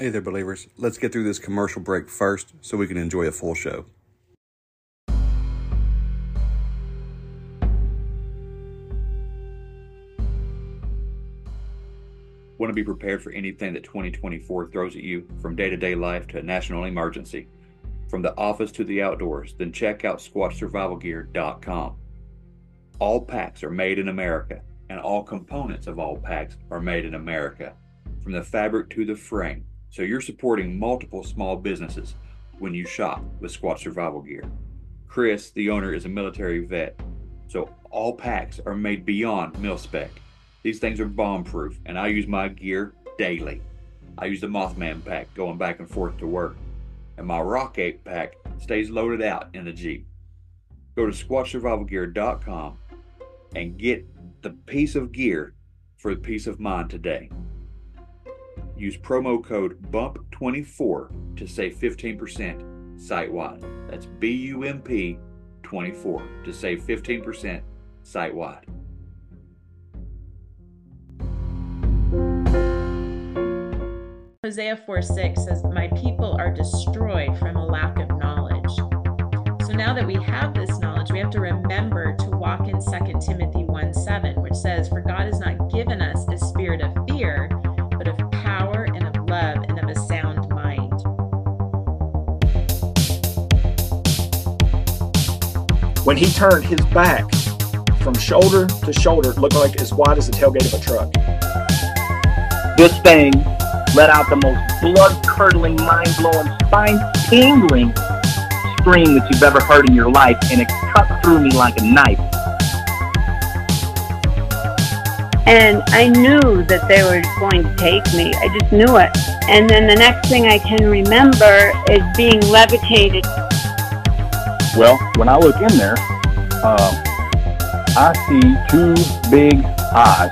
Hey there, believers. Let's get through this commercial break first so we can enjoy a full show. Want to be prepared for anything that 2024 throws at you, from day to day life to a national emergency? From the office to the outdoors, then check out SquatchSurvivalGear.com. All packs are made in America, and all components of all packs are made in America, from the fabric to the frame. So you're supporting multiple small businesses when you shop with Squatch Survival Gear. Chris, the owner, is a military vet, so all packs are made beyond mil spec. These things are bomb proof, and I use my gear daily. I use the Mothman pack going back and forth to work, and my Rock Ape pack stays loaded out in the Jeep. Go to squatchsurvivalgear.com and get the piece of gear for the peace of mind today. Use promo code BUMP24 to save 15% site wide. That's B U M P 24 to save 15% site wide. Hosea 4 6 says, My people are destroyed from a lack of knowledge. So now that we have this knowledge, we have to remember to walk in 2 Timothy 1 7, which says, For God has not given us a spirit of fear, When he turned his back from shoulder to shoulder, it looked like as wide as the tailgate of a truck. This thing let out the most blood curdling, mind blowing, spine tingling scream that you've ever heard in your life, and it cut through me like a knife. And I knew that they were going to take me. I just knew it. And then the next thing I can remember is being levitated. Well, when I look in there, uh, I see two big eyes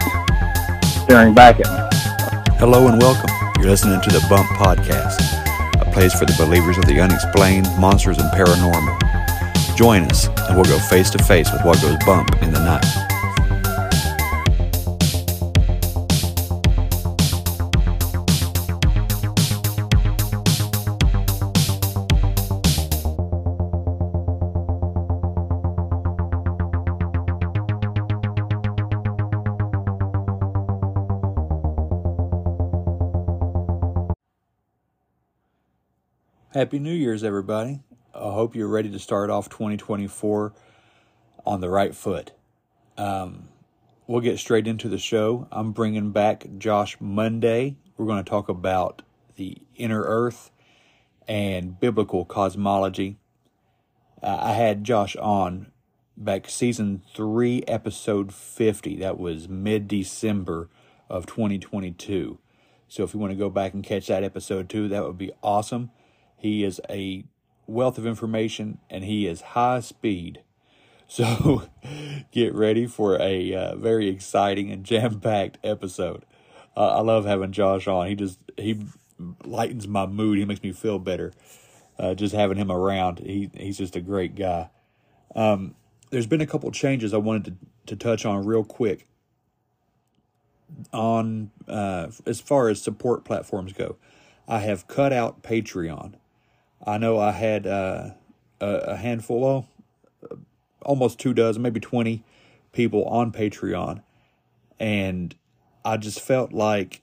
staring back at me. Hello and welcome. You're listening to the Bump Podcast, a place for the believers of the unexplained, monsters, and paranormal. Join us, and we'll go face to face with what goes bump in the night. Happy New Year's, everybody. I hope you're ready to start off 2024 on the right foot. Um, we'll get straight into the show. I'm bringing back Josh Monday. We're going to talk about the inner earth and biblical cosmology. Uh, I had Josh on back season three, episode 50. That was mid December of 2022. So if you want to go back and catch that episode too, that would be awesome. He is a wealth of information and he is high speed. So get ready for a uh, very exciting and jam packed episode. Uh, I love having Josh on. He just he lightens my mood. He makes me feel better. Uh, just having him around. He he's just a great guy. Um, there's been a couple changes I wanted to, to touch on real quick. On uh, as far as support platforms go, I have cut out Patreon. I know I had uh, a, handful, well, almost two dozen, maybe 20 people on Patreon. And I just felt like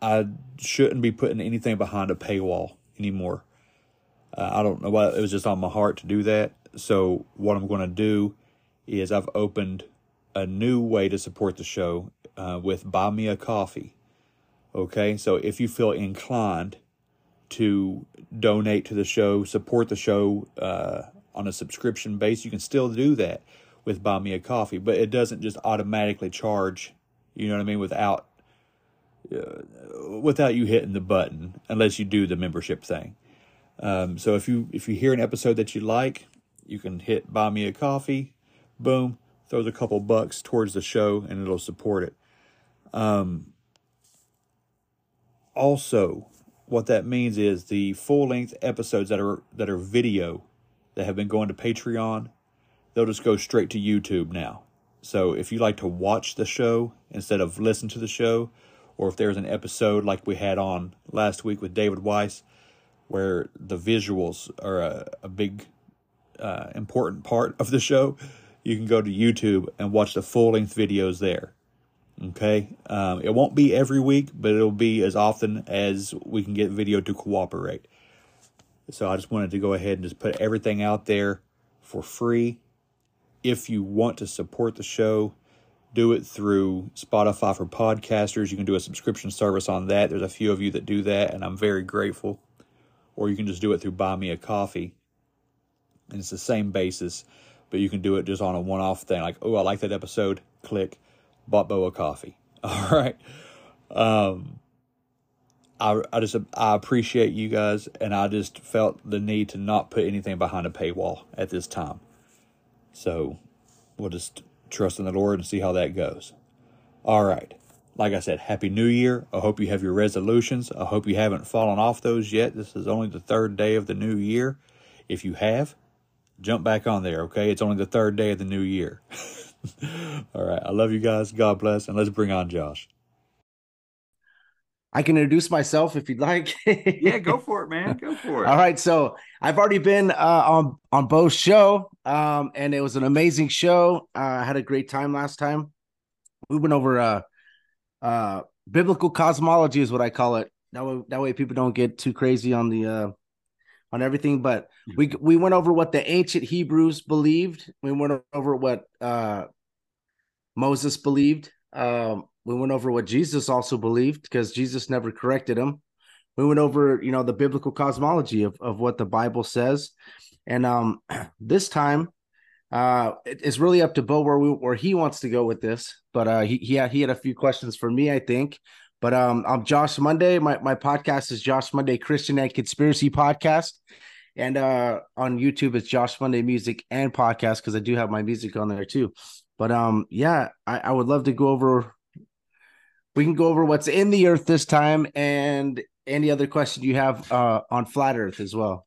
I shouldn't be putting anything behind a paywall anymore. Uh, I don't know why it was just on my heart to do that. So, what I'm going to do is I've opened a new way to support the show uh, with Buy Me a Coffee. Okay, so if you feel inclined to donate to the show, support the show uh, on a subscription base, you can still do that with Buy Me a Coffee, but it doesn't just automatically charge. You know what I mean? Without uh, without you hitting the button, unless you do the membership thing. Um, so if you if you hear an episode that you like, you can hit Buy Me a Coffee. Boom, throws a couple bucks towards the show, and it'll support it. Um, also, what that means is the full length episodes that are that are video that have been going to Patreon, they'll just go straight to YouTube now. So if you like to watch the show instead of listen to the show, or if there's an episode like we had on last week with David Weiss, where the visuals are a, a big uh, important part of the show, you can go to YouTube and watch the full length videos there. Okay, um, it won't be every week, but it'll be as often as we can get video to cooperate. So I just wanted to go ahead and just put everything out there for free. If you want to support the show, do it through Spotify for podcasters. You can do a subscription service on that. There's a few of you that do that, and I'm very grateful. Or you can just do it through Buy Me a Coffee. And it's the same basis, but you can do it just on a one off thing. Like, oh, I like that episode. Click, bought Bo a coffee. All right. Um, I, I just I appreciate you guys, and I just felt the need to not put anything behind a paywall at this time. So we'll just trust in the Lord and see how that goes. All right. Like I said, Happy New Year. I hope you have your resolutions. I hope you haven't fallen off those yet. This is only the third day of the new year. If you have, jump back on there, okay? It's only the third day of the new year. All right. I love you guys. God bless. And let's bring on Josh. I can introduce myself if you'd like. yeah, go for it, man. Go for it. All right. So I've already been uh, on on Bo's show, um, and it was an amazing show. Uh, I had a great time last time. We went over uh, uh, biblical cosmology, is what I call it. That way, that way people don't get too crazy on the uh, on everything. But we we went over what the ancient Hebrews believed. We went over what uh, Moses believed. Um, we went over what Jesus also believed because Jesus never corrected him. We went over, you know, the biblical cosmology of, of what the Bible says. And um this time uh it's really up to Bo where we where he wants to go with this. But uh he he had, he had a few questions for me, I think. But um I'm Josh Monday. My my podcast is Josh Monday Christian and Conspiracy Podcast. And uh on YouTube it's Josh Monday Music and Podcast because I do have my music on there too. But um yeah, I, I would love to go over we can go over what's in the earth this time and any other question you have uh, on flat earth as well.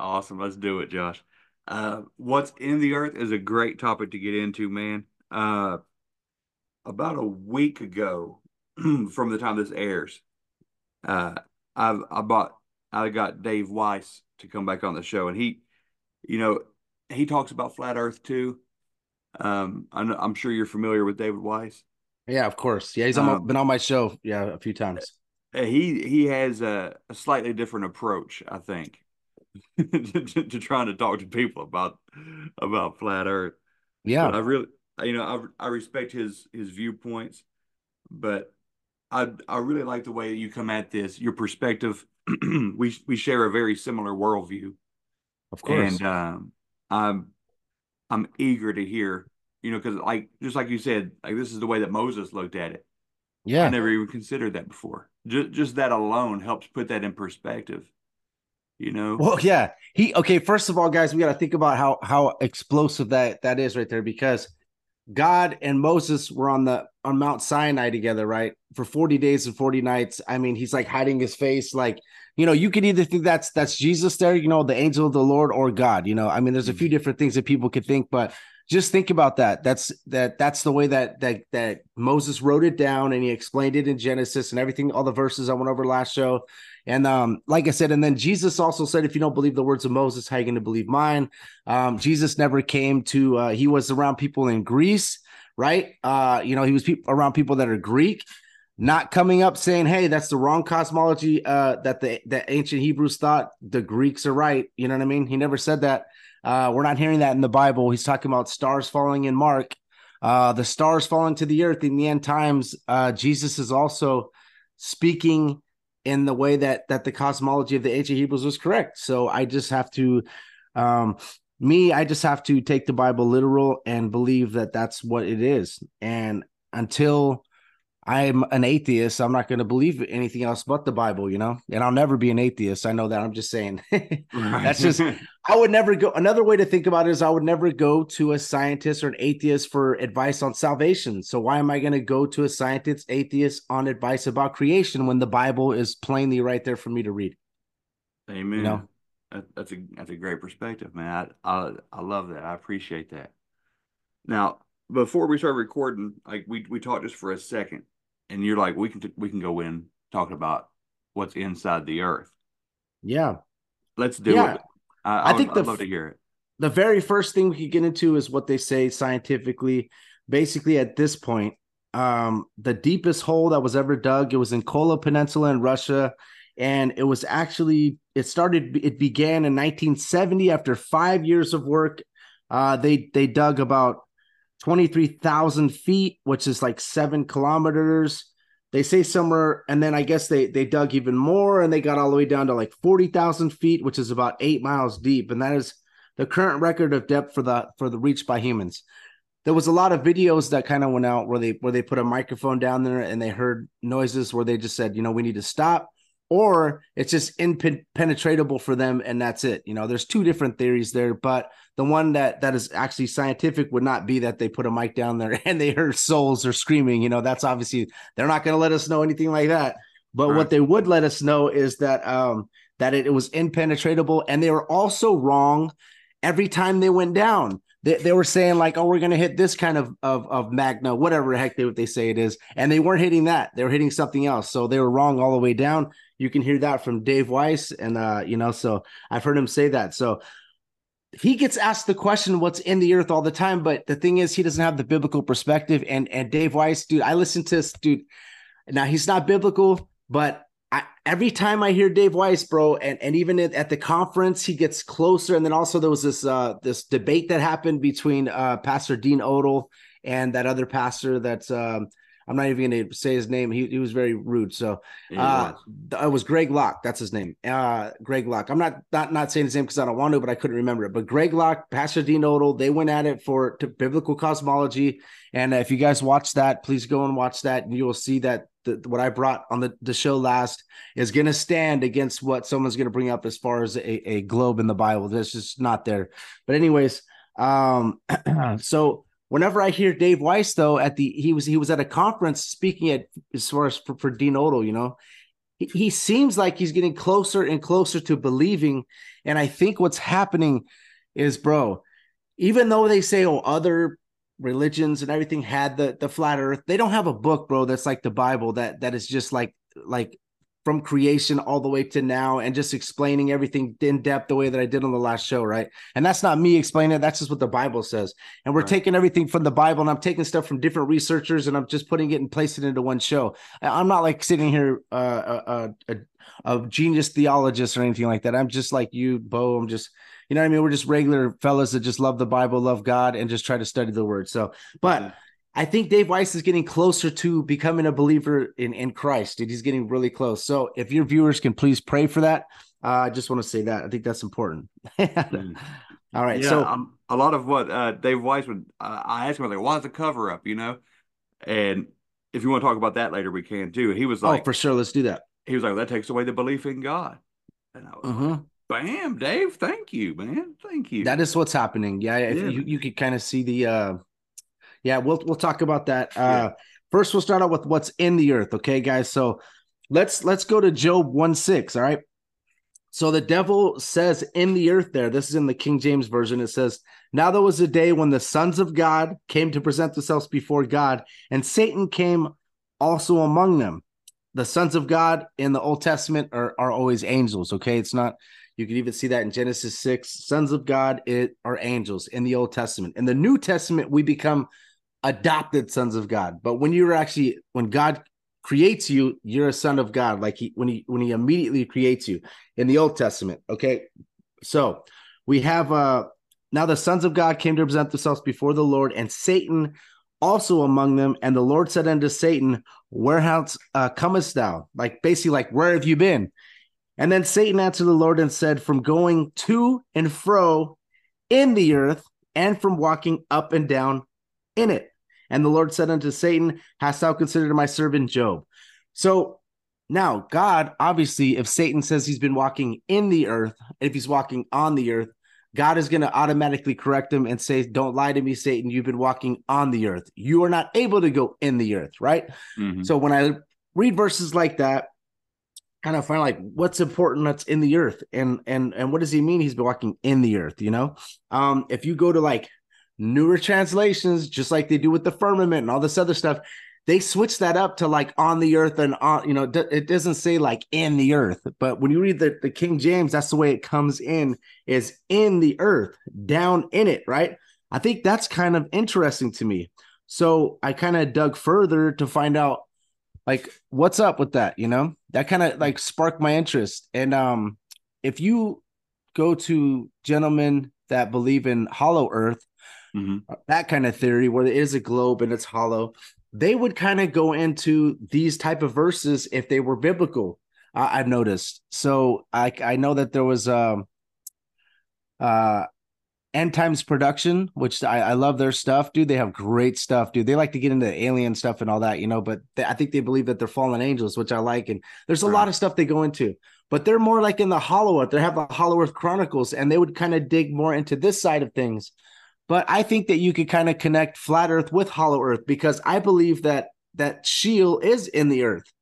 Awesome. Let's do it josh. Uh, what's in the earth is a great topic to get into man. Uh, about a week ago from the time this airs uh, I've, i bought i got dave weiss to come back on the show and he you know he talks about flat earth too um, I'm, I'm sure you're familiar with david weiss yeah, of course. Yeah, he's on, um, been on my show. Yeah, a few times. Uh, he he has a, a slightly different approach, I think, to, to, trying to talk to people about about flat Earth. Yeah, but I really, you know, I I respect his his viewpoints, but I I really like the way you come at this. Your perspective, we we share a very similar worldview. Of course, and um, I'm I'm eager to hear you know, because like just like you said, like this is the way that Moses looked at it. Yeah, I never even considered that before. Just just that alone helps put that in perspective. You know. Well, yeah. He okay. First of all, guys, we got to think about how how explosive that that is right there because God and Moses were on the on Mount Sinai together, right? For 40 days and 40 nights. I mean, he's like hiding his face like, you know, you could either think that's that's Jesus there, you know, the angel of the Lord or God, you know. I mean, there's a few mm-hmm. different things that people could think, but just think about that. That's that that's the way that that that Moses wrote it down and he explained it in Genesis and everything, all the verses I went over last show. And um, like I said, and then Jesus also said, if you don't believe the words of Moses, how are you going to believe mine? Um, Jesus never came to uh, he was around people in Greece, right? Uh, you know, he was pe- around people that are Greek not coming up saying, "Hey, that's the wrong cosmology uh, that the that ancient Hebrews thought the Greeks are right." You know what I mean? He never said that. Uh, we're not hearing that in the Bible. He's talking about stars falling in Mark. Uh, the stars falling to the earth in the end times. Uh, Jesus is also speaking in the way that that the cosmology of the ancient Hebrews was correct. So I just have to, um, me, I just have to take the Bible literal and believe that that's what it is. And until I'm an atheist. I'm not going to believe anything else but the Bible, you know, and I'll never be an atheist. I know that. I'm just saying that's just, I would never go. Another way to think about it is I would never go to a scientist or an atheist for advice on salvation. So why am I going to go to a scientist, atheist on advice about creation when the Bible is plainly right there for me to read? Amen. You know? that's a, that's a great perspective, man. I, I, I love that. I appreciate that. Now, before we start recording, like we, we talked just for a second and you're like, we can we can go in talking about what's inside the earth. Yeah. Let's do Yeah. it. I, I think I'd the love to hear it. the very first thing we could get into is what they say scientifically. Basically, at this point, um, the deepest hole that was ever dug, it was in Kola Peninsula in Russia. And it was actually, it started, it began in 1970 after five years of work. Uh, they they dug about 23,000 feet, which is like seven kilometers. They say somewhere, and then I guess they they dug even more, and they got all the way down to like 40,000 feet, which is about eight miles deep, and that is the current record of depth for the for the reach by humans. There was a lot of videos that kind of went out where they where they put a microphone down there and they heard noises where they just said, you know, we need to stop, or it's just impenetratable for them and that's it. You know, there's two different theories there, but the one that that is actually scientific would not be that they put a mic down there and they heard souls or screaming. You know, that's obviously they're not going to let us know anything like that. But Right. what they would let us know is that um that it, it was impenetrable and they were also wrong every time they went down. They, they were saying like, oh, we're gonna hit this kind of of of magma, whatever the heck they what they say it is, and they weren't hitting that. They were hitting something else. So they were wrong all the way down. You can hear that from Dave Weiss, and uh, you know, so I've heard him say that. So he gets asked the question, "What's in the earth?" all the time, but the thing is, he doesn't have the biblical perspective. And and Dave Weiss, dude, I listen to this dude. Now he's not biblical, but I, every time I hear Dave Weiss, bro, and, and even at, at the conference, he gets closer. And then also there was this uh this debate that happened between uh Pastor Dean Odle and that other pastor that's um I'm not even gonna say his name. He, he was very rude. So uh, it was. th- it was Greg Locke. That's his name. Uh, Greg Locke. I'm not not not saying his name because I don't want to, but I couldn't remember it. But Greg Locke, Pastor Dean Odle, they went at it for to biblical cosmology. And if you guys watch that, please go and watch that, and you will see that the, what I brought on the, the show last is going to stand against what someone's going to bring up as far as a, a globe in the Bible. That's just not there. But anyways, um, so whenever I hear Dave Weiss though at the he was he was at a conference speaking at as far as for, for Dean Odle, you know, he, he seems like he's getting closer and closer to believing. And I think what's happening is, bro, even though they say oh other religions and everything had the the flat earth, they don't have a book, bro, that's like the Bible that that is just like like from creation all the way to now and just explaining everything in depth the way that I did on the last show, right? And that's not me explaining it, that's just what the Bible says. And we're Right. taking everything from the Bible and I'm taking stuff from different researchers and I'm just putting it and placing it into one show. I'm not like sitting here uh, a, a, a, a genius theologist or anything like that. I'm just like you, Bo. I'm just, you know what I mean? We're just regular fellas that just love the Bible, love God, and just try to study the word. So, but I think Dave Weiss is getting closer to becoming a believer in, in Christ. Dude, he's getting really close. So if your viewers can please pray for that. Uh, I just want to say that. I think that's important. Mm. All right. yeah, so um, a lot of what uh, Dave Weiss would, uh, I asked him, like, why is the cover up, you know? And if you want to talk about that later, we can too. He was like, oh, for sure. Let's do that. he was like, that takes away the belief in God. And I was like, Mhm. bam, Dave, thank you, man. Thank you. That is what's happening. Yeah, Yeah. you, you could kind of see the uh yeah, we'll we'll talk about that. Uh first we'll start out with what's in the earth, okay, guys? So let's let's go to Job 1 6, all right. So the devil says in the earth there, this is in the King James version. It says, Now there was a day when the sons of God came to present themselves before God, and Satan came also among them. The sons of God in the Old Testament are, are always angels, okay? It's not you can even see that in Genesis 6. Sons of God it are angels in the Old Testament. In the New Testament, we become adopted sons of God. But when you're actually when God creates you, you're a son of God. Like he when he when he immediately creates you in the Old Testament. Okay. So we have uh now the sons of God came to present themselves before the Lord, and Satan also among them. And the Lord said unto Satan, Wherehouse uh, comest thou? Like basically, like where have you been? And then Satan answered the Lord and said, From going to and fro in the earth, and from walking up and down in it. And the Lord said unto Satan, Hast thou considered my servant Job? So now, God, obviously, if Satan says he's been walking in the earth, if he's walking on the earth, God is going to automatically correct him and say, Don't lie to me, Satan. You've been walking on the earth. You are not able to go in the earth, right? Mhm. So when I read verses like that, kind of find like what's important that's in the earth and and and what does he mean he's been walking in the earth, you know? Um if you go to like newer translations just like they do with the firmament and all this other stuff, they switch that up to like on the earth and on, you know, it doesn't say like in the earth, but when you read the, the King James, that's the way it comes in is in the earth, down in it, right? I think that's kind of interesting to me. So I kind of dug further to find out like what's up with that, you know? That kind of like sparked my interest. And um if you go to gentlemen that believe in hollow earth, mm-hmm. that kind of theory where there is a globe and it's hollow, they would kind of go into these type of verses if they were biblical. I, have noticed. So I I know that there was um uh End Times Production, which I, I love their stuff, dude. They have great stuff, dude. They like to get into alien stuff and all that, you know. But they, I think they believe that they're fallen angels, which I like. And there's a right. lot of stuff they go into, but they're more like in the Hollow Earth. They have the Hollow Earth Chronicles, and they would kind of dig more into this side of things. But I think that you could kind of connect flat Earth with Hollow Earth because I believe that that Sheol is in the Earth,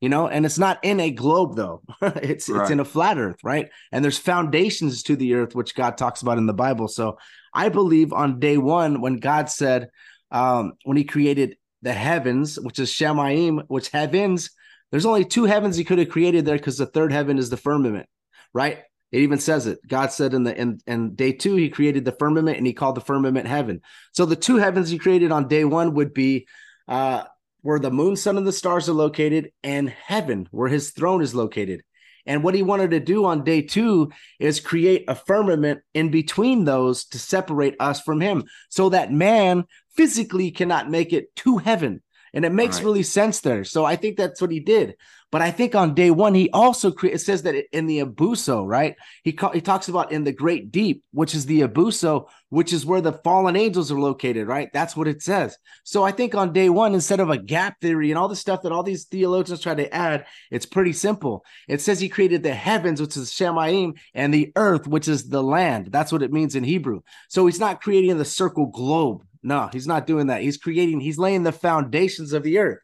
you know, and it's not in a globe though. it's right. it's in a flat Earth, right? And there's foundations to the Earth, which God talks about in the Bible. So I believe on day one when God said, um, when He created the heavens, which is Shemaim, which heavens. There's only two heavens He could have created there because the third heaven is the firmament, right? It even says it. God said in the in, in day two, he created the firmament and he called the firmament heaven. So the two heavens he created on day one would be uh where the moon, sun, and the stars are located, and heaven, where his throne is located. And what he wanted to do on day two is create a firmament in between those to separate us from him so that man physically cannot make it to heaven. And it makes right. really sense there. So I think that's what he did. But I think on day one, he also cre- it says that in the abuso, right? He ca- he talks about in the great deep, which is the abuso, which is where the fallen angels are located, right? That's what it says. So I think on day one, instead of a gap theory and all the stuff that all these theologians try to add, it's pretty simple. It says he created the heavens, which is Shemaim, and the earth, which is the land. That's what it means in Hebrew. So he's not creating the circle globe. No, he's not doing that. He's creating, he's laying the foundations of the earth.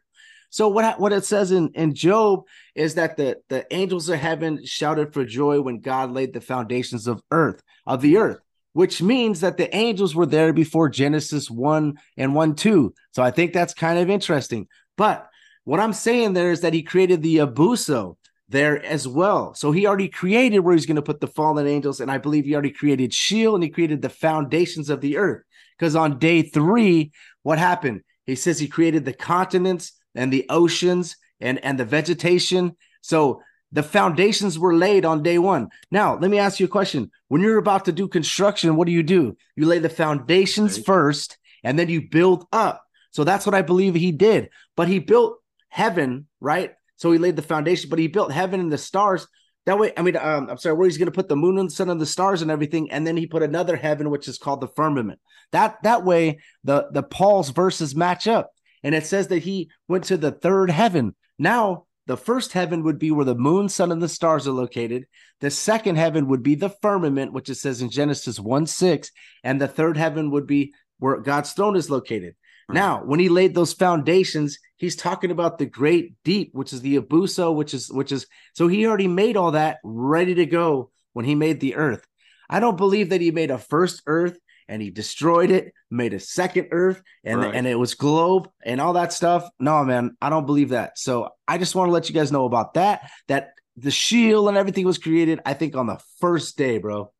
So what what it says in, in Job is that the, the angels of heaven shouted for joy when God laid the foundations of earth, of the earth, which means that the angels were there before Genesis 1 and 1 2. So I think that's kind of interesting. But what I'm saying there is that he created the abuso there as well. So he already created where he's going to put the fallen angels, and I believe he already created Sheol and he created the foundations of the earth. Because on day three, what happened? He says he created the continents, and the oceans and and the vegetation. So the foundations were laid on day one. Now, let me ask you a question. When you're about to do construction, what do you do? You lay the foundations first and then you build up. So that's what I believe he did. But he built heaven, right? So he laid the foundation, but he built heaven and the stars. That way, I mean, um, I'm sorry, where he's going to put the moon and sun and the stars and everything, and then he put another heaven, which is called the firmament. That that way, the the Paul's verses match up and it says that he went to the third heaven. Now, the first heaven would be where the moon, sun, and the stars are located. The second heaven would be the firmament, which it says in Genesis 1 6. And the third heaven would be where God's throne is located. Now, when he laid those foundations, he's talking about the great deep, which is the abuso, which is which is so he already made all that ready to go when he made the earth. I don't believe that he made a first earth and he destroyed it, made a second Earth, and right. and it was globe and all that stuff. No, man, I don't believe that. So I just want to let you guys know about that. That the Sheol and everything was created, I think, on the first day, bro.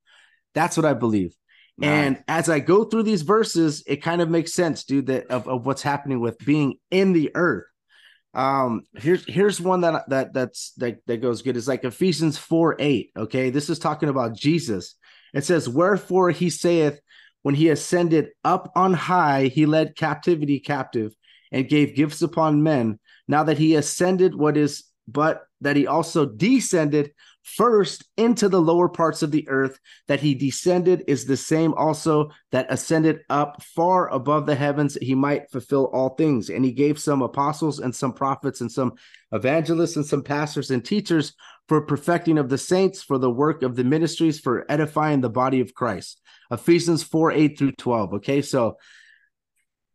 That's what I believe. And as I go through these verses, it kind of makes sense, dude, that of, of what's happening with being in the earth. Um, here's here's one that that that's that, that goes good. It's like Ephesians 4 8. Okay, this is talking about Jesus. It says, Wherefore he saith, when he ascended up on high, he led captivity captive and gave gifts upon men. Now that he ascended, what is but that he also descended first into the lower parts of the earth, that he descended is the same also that ascended up far above the heavens, he might fulfill all things. And he gave some apostles and some prophets and some evangelists and some pastors and teachers for perfecting of the saints, for the work of the ministries, for edifying the body of Christ. Ephesians 4 8 through 12. Okay, so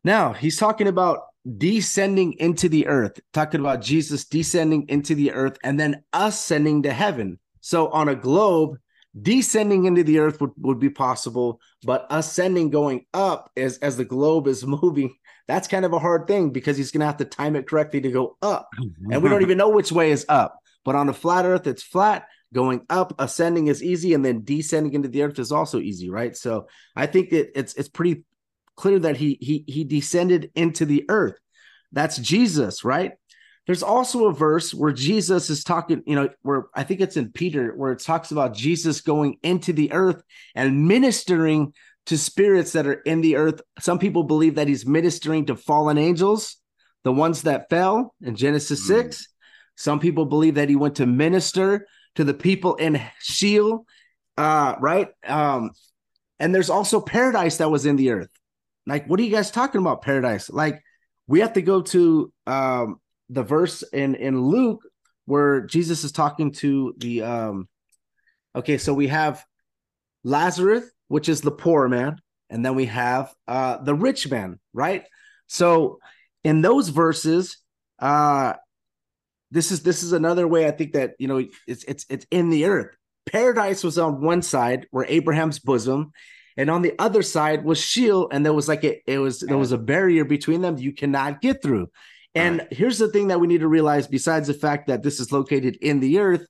now he's talking about descending into the earth, talking about Jesus descending into the earth and then ascending to heaven. So on a globe, descending into the earth would, would be possible, but ascending going up as, as the globe is moving that's kind of a hard thing because he's going to have to time it correctly to go up. And we don't even know which way is up. But on a flat earth, it's flat. Going up, ascending is easy, and then descending into the earth is also easy, right? So I think that it's it's pretty clear that he he he descended into the earth. That's Jesus, right? There's also a verse where Jesus is talking, you know, where I think it's in Peter, where it talks about Jesus going into the earth and ministering to spirits that are in the earth. Some people believe that he's ministering to fallen angels, the ones that fell in Genesis mm. 6. Some people believe that he went to minister to the people in Sheol, uh, right? Um, and there's also paradise that was in the earth. Like, what are you guys talking about, paradise? Like, we have to go to um, the verse in in Luke where Jesus is talking to the um okay, so we have Lazarus, which is the poor man, and then we have uh the rich man, right? So in those verses, uh this is this is another way I think that you know it's it's it's in the earth. Paradise was on one side where Abraham's bosom, and on the other side was Sheol, and there was like a, it was there was a barrier between them you cannot get through. And right. here's the thing that we need to realize, besides the fact that this is located in the earth,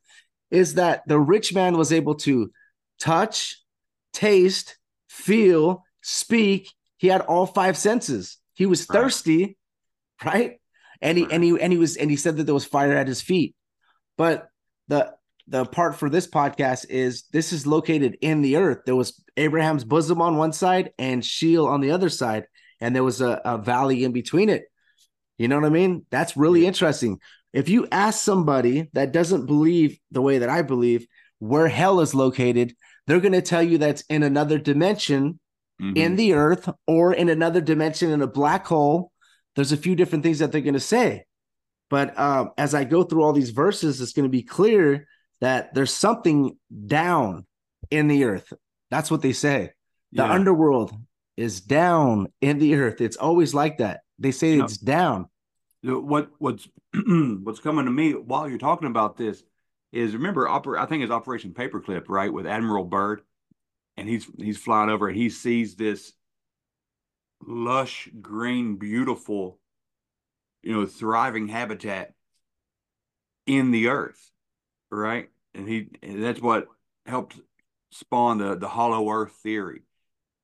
is that the rich man was able to touch, taste, feel, speak. He had all five senses. He was thirsty, right? right? And he right. and he and he was and he said that there was fire at his feet. But the the part for this podcast is this is located in the earth. There was Abraham's bosom on one side and Sheol on the other side, and there was a, a valley in between it. You know what I mean? That's really interesting. If you ask somebody that doesn't believe the way that I believe where hell is located, they're going to tell you that's in another dimension mm-hmm. in the earth or in another dimension in a black hole. There's a few different things that they're going to say. But um, as I go through all these verses, it's going to be clear that there's something down in the earth. That's what they say. The yeah. underworld is down in the earth. It's always like that. They say you it's know, down. What what's what's coming to me while you're talking about this is remember oper- I think it's Operation Paperclip, right, with Admiral Byrd, and he's he's flying over and he sees this lush, green, beautiful, you know, thriving habitat in the earth, right? And he and that's what helped spawn the the hollow earth theory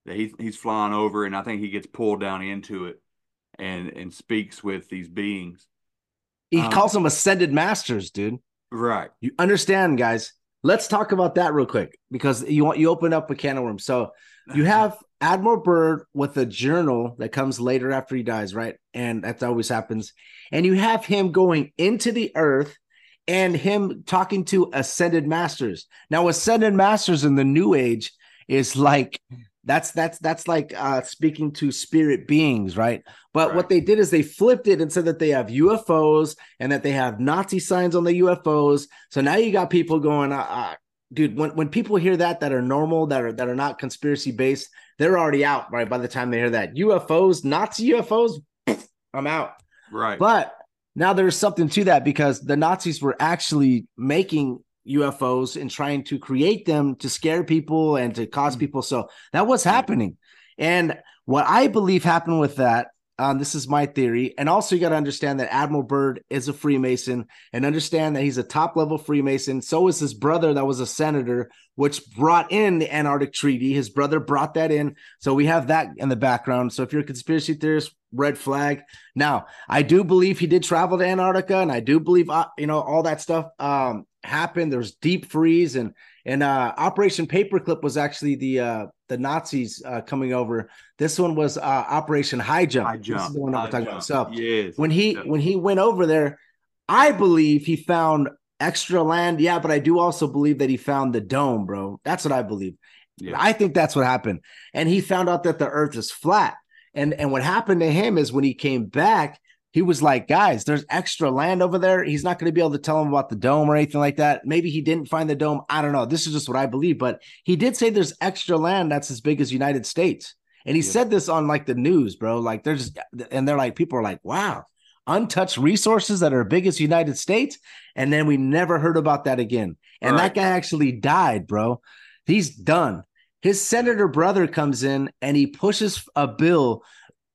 that he's he's flying over and I think he gets pulled down into it and and speaks with these beings. He um, calls them ascended masters, dude. Right. You understand, guys. Let's talk about that real quick because you want you open up a can of worms. So you have Admiral Byrd with a journal that comes later after he dies, right? And that always happens. And you have him going into the earth and him talking to ascended masters. Now, ascended masters in the new age is like that's that's that's like uh speaking to spirit beings right? But right. what they did is they flipped it and said that they have ufos and that they have nazi signs on the ufos so now you got people going uh, uh, dude when, when people hear that that are normal that are that are not conspiracy based they're already out right by the time they hear that. Ufos nazi ufos i'm out. Right. But now there's something to that because the nazis were actually making UFOs and trying to create them to scare people and to cause mm. people. So that was happening. And what I believe happened with that, um, this is my theory. And also, you got to understand that Admiral Byrd is a Freemason and understand that he's a top level Freemason. So is his brother, that was a senator, which brought in the Antarctic Treaty. His brother brought that in. So we have that in the background. So if you're a conspiracy theorist, red flag. Now, I do believe he did travel to Antarctica, and I do believe, uh, you know, all that stuff. Um, happened. There was deep freeze and and uh, Operation Paperclip was actually the uh, the Nazis uh, coming over. This one was uh, Operation High Jump. High Jump. This is the one I'm talking about. So yes. when he when he went over there, I believe he found extra land. Yeah, but I do also believe that he found the dome, bro. That's what I believe. Yeah. I think that's what happened. And he found out that the earth is flat. And and what happened to him is when he came back, he was like, guys, there's extra land over there. He's not going to be able to tell him about the dome or anything like that. Maybe he didn't find the dome. I don't know. This is just what I believe, but he did say there's extra land that's as big as United States. And he yeah. said this on like the news, bro. Like there's, and they're like, people are like, wow, untouched resources that are big as United States. And then we never heard about that again. And right. that guy actually died, bro. He's done. His senator brother comes in and he pushes a bill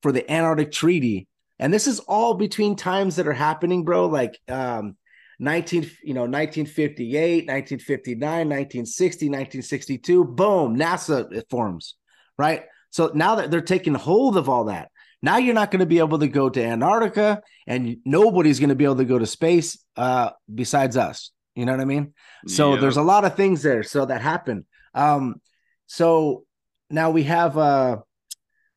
for the Antarctic Treaty. And this is all between times that are happening, bro. Like um 19, you know, 1958, 1959, 1960, 1962, boom, NASA forms, right? So now that they're taking hold of all that, now you're not going to be able to go to Antarctica and nobody's going to be able to go to space uh, besides us. You know what I mean? So Yeah. there's a lot of things there. So that happened. Um, so now we have uh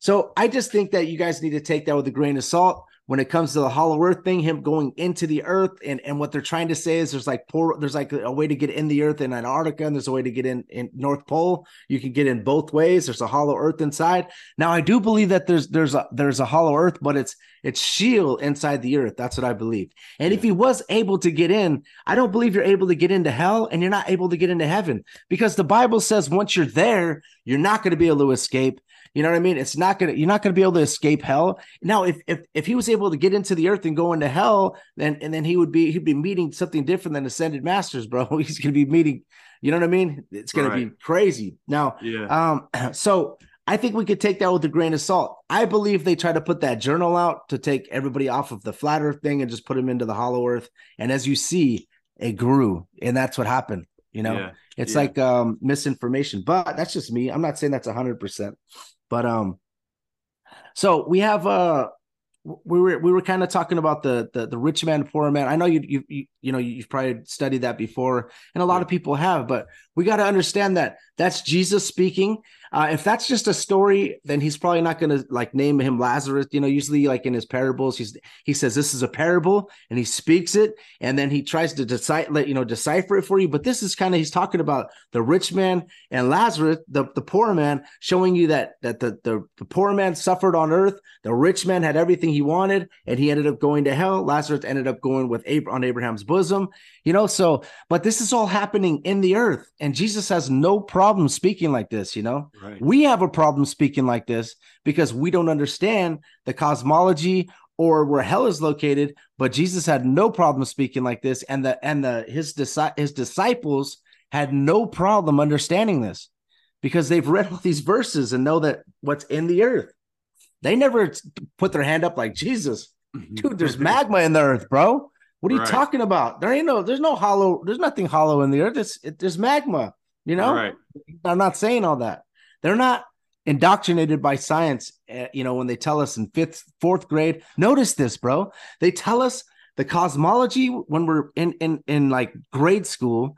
so I just think that you guys need to take that with a grain of salt when it comes to the hollow earth thing, him going into the earth and, and what they're trying to say is there's like por- there's like a way to get in the earth in Antarctica and there's a way to get in in North Pole. You can get in both ways. There's a hollow earth inside. Now I do believe that there's there's a there's a hollow earth, but it's it's Sheol inside the earth. That's what I believe. And if he was able to get in, I don't believe you're able to get into hell and you're not able to get into heaven because the Bible says once you're there, you're not going to be able to escape. You know what I mean? It's not gonna you're not gonna be able to escape hell. Now, if if if he was able to get into the earth and go into hell, then and then he would be he'd be meeting something different than ascended masters, bro. He's gonna be meeting, you know what I mean? It's gonna be crazy. Now, Yeah. um, so I think we could take that with a grain of salt. I believe they try to put that journal out to take everybody off of the flat earth thing and just put them into the hollow earth. And as you see, it grew, and that's what happened. You know, yeah. it's yeah. like um misinformation, but that's just me. I'm not saying that's hundred percent, but um, so we have uh we were we were kind of talking about the the the rich man poor man. I know you you you, know you've probably studied that before, and a lot of people have, but we got to understand that that's Jesus speaking. Uh, if that's just a story, then he's probably not going to like name him Lazarus. You know, usually like in his parables, he's he says this is a parable and he speaks it, and then he tries to decide let you know decipher it for you. But this is kind of he's talking about the rich man and Lazarus, the, the poor man, showing you that that the, the the poor man suffered on earth, the rich man had everything he wanted, and he ended up going to hell. Lazarus ended up going with Ab- on Abraham's bosom. You know, so but this is all happening in the earth, and Jesus has no problem speaking like this. You know, Right. we have a problem speaking like this because we don't understand the cosmology or where hell is located. But Jesus had no problem speaking like this, and the and the his disi- his disciples had no problem understanding this because they've read all these verses and know that what's in the earth. They never put their hand up like Jesus, mm-hmm. dude. There's magma in the earth, bro. What are you talking about? There ain't no, there's no hollow, there's nothing hollow in the earth. It's it, there's magma. You know, Right. I'm not saying all that. They're not indoctrinated by science. uh, you know, when they tell us in fifth, fourth grade, notice this, bro. They tell us the cosmology when we're in in in like grade school.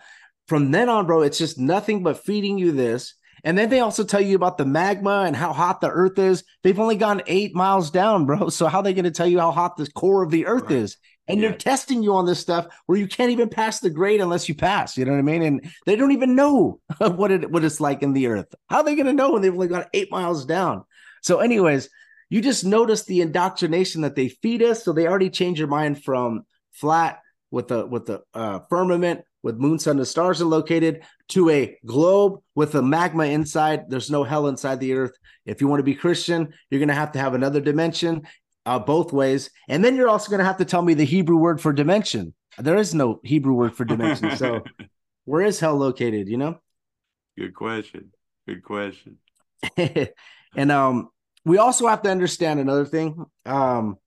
From then on, bro, it's just nothing but feeding you this. And then they also tell you about the magma and how hot the earth is. They've only gone eight miles down, bro. So how are they going to tell you how hot the core of the earth Right. is? And Yeah. they're testing you on this stuff where you can't even pass the grade unless you pass. You know what I mean? And they don't even know what it what it's like in the earth. How are they going to know when they've only got eight miles down? So, anyways, you just notice the indoctrination that they feed us. So they already change your mind from flat with the with the uh, firmament with moon, sun, and the stars are located to a globe with a magma inside. There's no hell inside the earth. If you want to be Christian, you're going to have to have another dimension uh, both ways. And then you're also going to have to tell me the Hebrew word for dimension. There is no Hebrew word for dimension. So where is hell located, you know? Good question. Good question. and um we also have to understand another thing. Um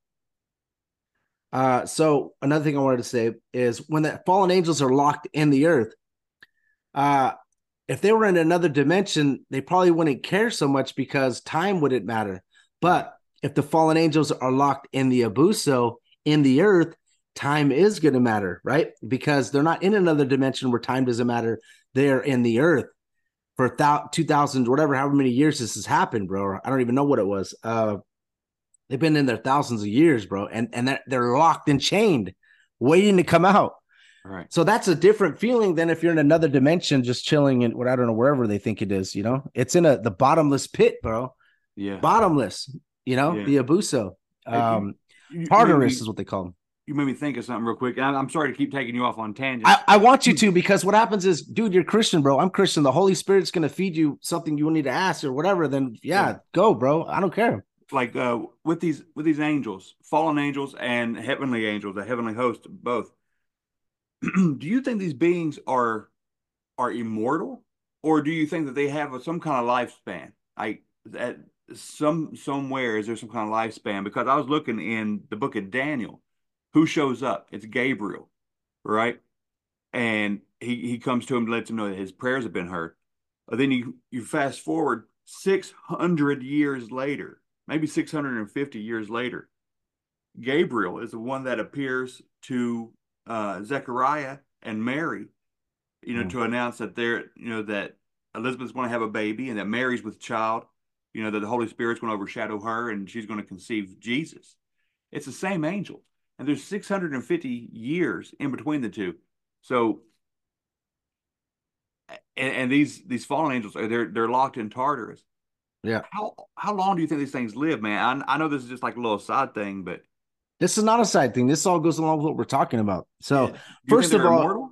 uh so another thing I wanted to say is when the fallen angels are locked in the earth, uh if they were in another dimension, they probably wouldn't care so much because time wouldn't matter. But if the fallen angels are locked in the abuso in the earth, time is going to matter, right? Because they're not in another dimension where time doesn't matter. They're in the earth for thou- 2000, whatever, however many years this has happened, bro. I don't even know what it was. Uh, they've been in there thousands of years, bro, and and they're, they're locked and chained, waiting to come out. Right. So that's a different feeling than if you're in another dimension, just chilling in what I don't know wherever they think it is. You know, it's in a the bottomless pit, bro. Yeah. Bottomless. You know, Yeah. the abuso. Um, You- you Tartarus is what they call them. You made me think of something real quick. and I'm sorry to keep taking you off on tangents. I, I want you to because what happens is, dude, you're Christian, bro. I'm Christian. The Holy Spirit's gonna feed you something you need to ask or whatever. Then yeah, Yeah. go, bro. I don't care. like uh with these with these angels fallen angels and heavenly angels the heavenly host both do you think these beings are are immortal or do you think that they have a, some kind of lifespan like that some somewhere is there some kind of lifespan? Because I was looking in the book of Daniel, who shows up? It's Gabriel, right? And he he comes to him to let him know that his prayers have been heard. But then you you fast forward 600 years later, maybe 650 years later, Gabriel is the one that appears to uh, Zechariah and Mary, you know, Mm. to announce that they're, you know, that Elizabeth's going to have a baby and that Mary's with child, you know, that the Holy Spirit's going to overshadow her and she's going to conceive Jesus. It's the same angel. And there's 650 years in between the two. So, and, and these these fallen angels are they're they're locked in Tartarus. Yeah. How how long do you think these things live, man? I, I know this is just like a little side thing, but This is not a side thing. This all goes along with what we're talking about. So, you first of all, immortal?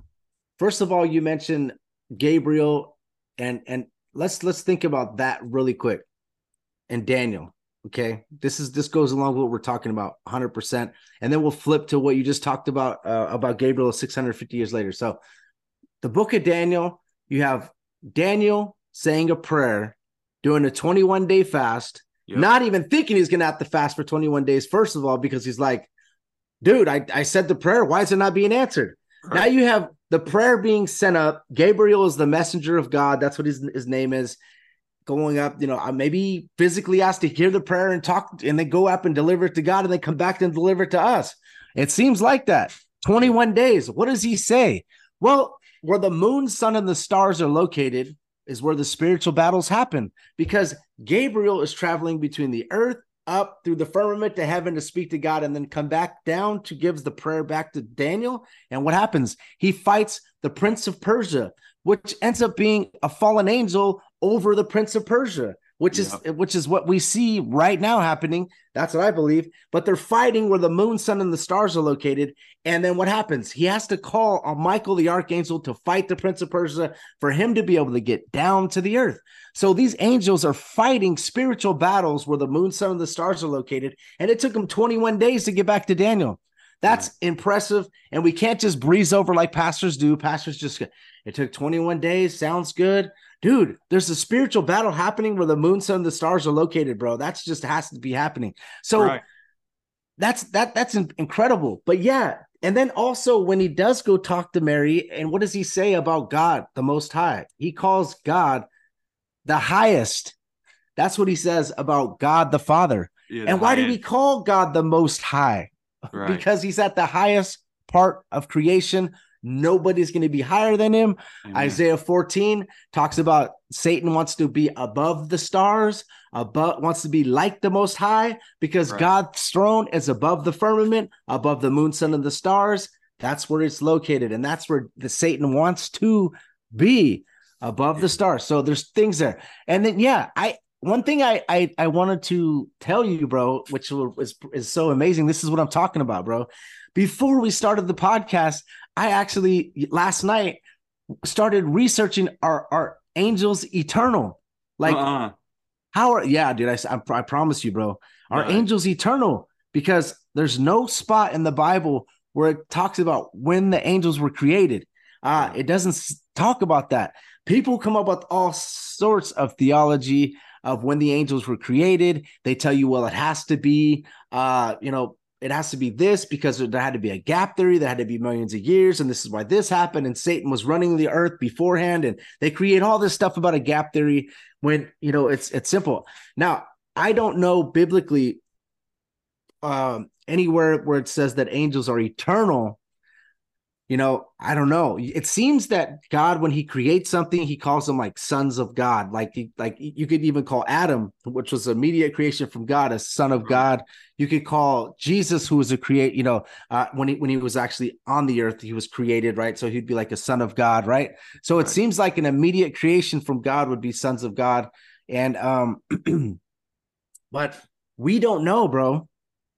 first of all, you mentioned Gabriel, and and let's let's think about that really quick. And Daniel, okay, this is this goes along with what we're talking about, hundred percent. And then we'll flip to what you just talked about uh, about Gabriel six hundred fifty years later. So, the book of Daniel, you have Daniel saying a prayer, doing a twenty one day fast, Yep. not even thinking he's gonna have to fast for twenty one days. First of all, because he's like, dude, I I said the prayer, why is it not being answered? Now you have the prayer being sent up. Gabriel is the messenger of God. That's what his, his name is. Going up, you know, uh, maybe physically asked to hear the prayer and talk, and then go up and deliver it to God, and then come back and deliver it to us. It seems like that. 21 days. What does he say? Well, where the moon, sun, and the stars are located is where the spiritual battles happen because Gabriel is traveling between the earth up through the firmament to heaven to speak to God and then come back down to gives the prayer back to Daniel. And what happens? He fights the prince of Persia, which ends up being a fallen angel over the prince of Persia, which is which is what we see right now happening. That's what I believe. But they're fighting where the moon, sun, and the stars are located. And then what happens? He has to call on Michael the archangel to fight the prince of Persia for him to be able to get down to the earth. So these angels are fighting spiritual battles where the moon, sun, and the stars are located. And it took them 21 days to get back to Daniel. That's impressive. And we can't just breeze over like pastors do. Pastors just, it took 21 days. Sounds good. Dude, there's a spiritual battle happening where the moon, sun, the stars are located, bro. That's just has to be happening. So Right. that's that that's incredible. But yeah, and then also when he does go talk to Mary, and what does he say about God, the Most High? He calls God the highest. That's what he says about God the Father. Yeah, the and why do we call God the Most High? Right. Because he's at the highest part of creation. Nobody's going to be higher than him. Amen. Isaiah 14 talks about Satan wants to be above the stars, above wants to be like the most high because Right. God's throne is above the firmament, above the moon, sun, and the stars. That's where it's located, and that's where the Satan wants to be above the stars. So there's things there. And then yeah, I one thing I I, I wanted to tell you, bro, which is is so amazing. This is what I'm talking about, bro. Before we started the podcast, I actually last night started researching our our angels eternal. Like uh-uh. how are yeah, dude? I I promise you, bro. Our Right. angels eternal because there's no spot in the Bible where it talks about when the angels were created. Uh, it doesn't talk about that. People come up with all sorts of theology of when the angels were created. They tell you, well, it has to be, uh, you know, it has to be this because there had to be a gap theory. There had to be millions of years, and this is why this happened. And Satan was running the earth beforehand, and they create all this stuff about a gap theory when you know it's it's simple. Now, I don't know biblically um anywhere where it says that angels are eternal. You know, I don't know. It seems that God, when He creates something, He calls them like sons of God. Like, he, like you could even call Adam, which was immediate creation from God, a son of God. You could call Jesus, who was a create. You know, uh, when he when he was actually on the earth, he was created, right? So he'd be like a son of God, right? So it Right. seems like an immediate creation from God would be sons of God, and um, but we don't know, bro.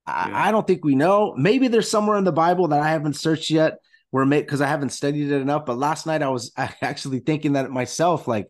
I, Yeah. I don't think we know. Maybe there's somewhere in the Bible that I haven't searched yet, where because I haven't studied it enough. But last night I was actually thinking that myself, like,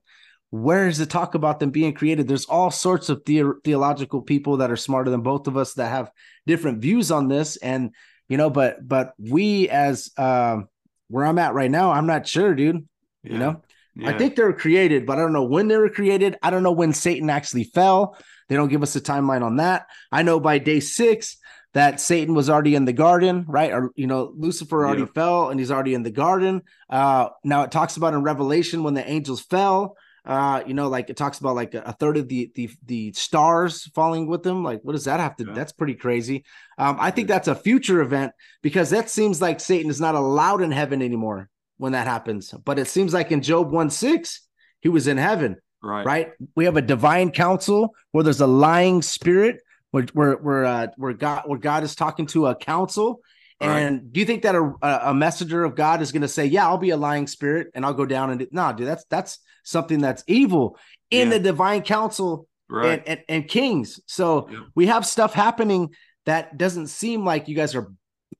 where is the talk about them being created? There's all sorts of theo- theological people that are smarter than both of us that have different views on this, and you know, but but we as um, where I'm at right now, I'm not sure, dude. You Yeah. know, I think they were created, but I don't know when they were created. I don't know when Satan actually fell. They don't give us a timeline on that. I know by day six that Satan was already in the garden, right? Or you know, Lucifer already Yeah. fell and he's already in the garden. Uh, now it talks about in Revelation when the angels fell. Uh, you know, like it talks about like a, third of the the the stars falling with them. Like, what does that have to? Yeah. That's pretty crazy. Um, I think that's a future event because that seems like Satan is not allowed in heaven anymore when that happens. But it seems like in Job 1 6, he was in heaven, Right. right? We have a divine council where there's a lying spirit, where where where, uh, where God where God is talking to a council. Right. And do you think that a, a messenger of God is going to say, "Yeah, I'll be a lying spirit and I'll go down and do-" no, dude, that's that's something that's evil in Yeah. the divine council Right. and, and, and kings. So Yep. we have stuff happening that doesn't seem like you guys are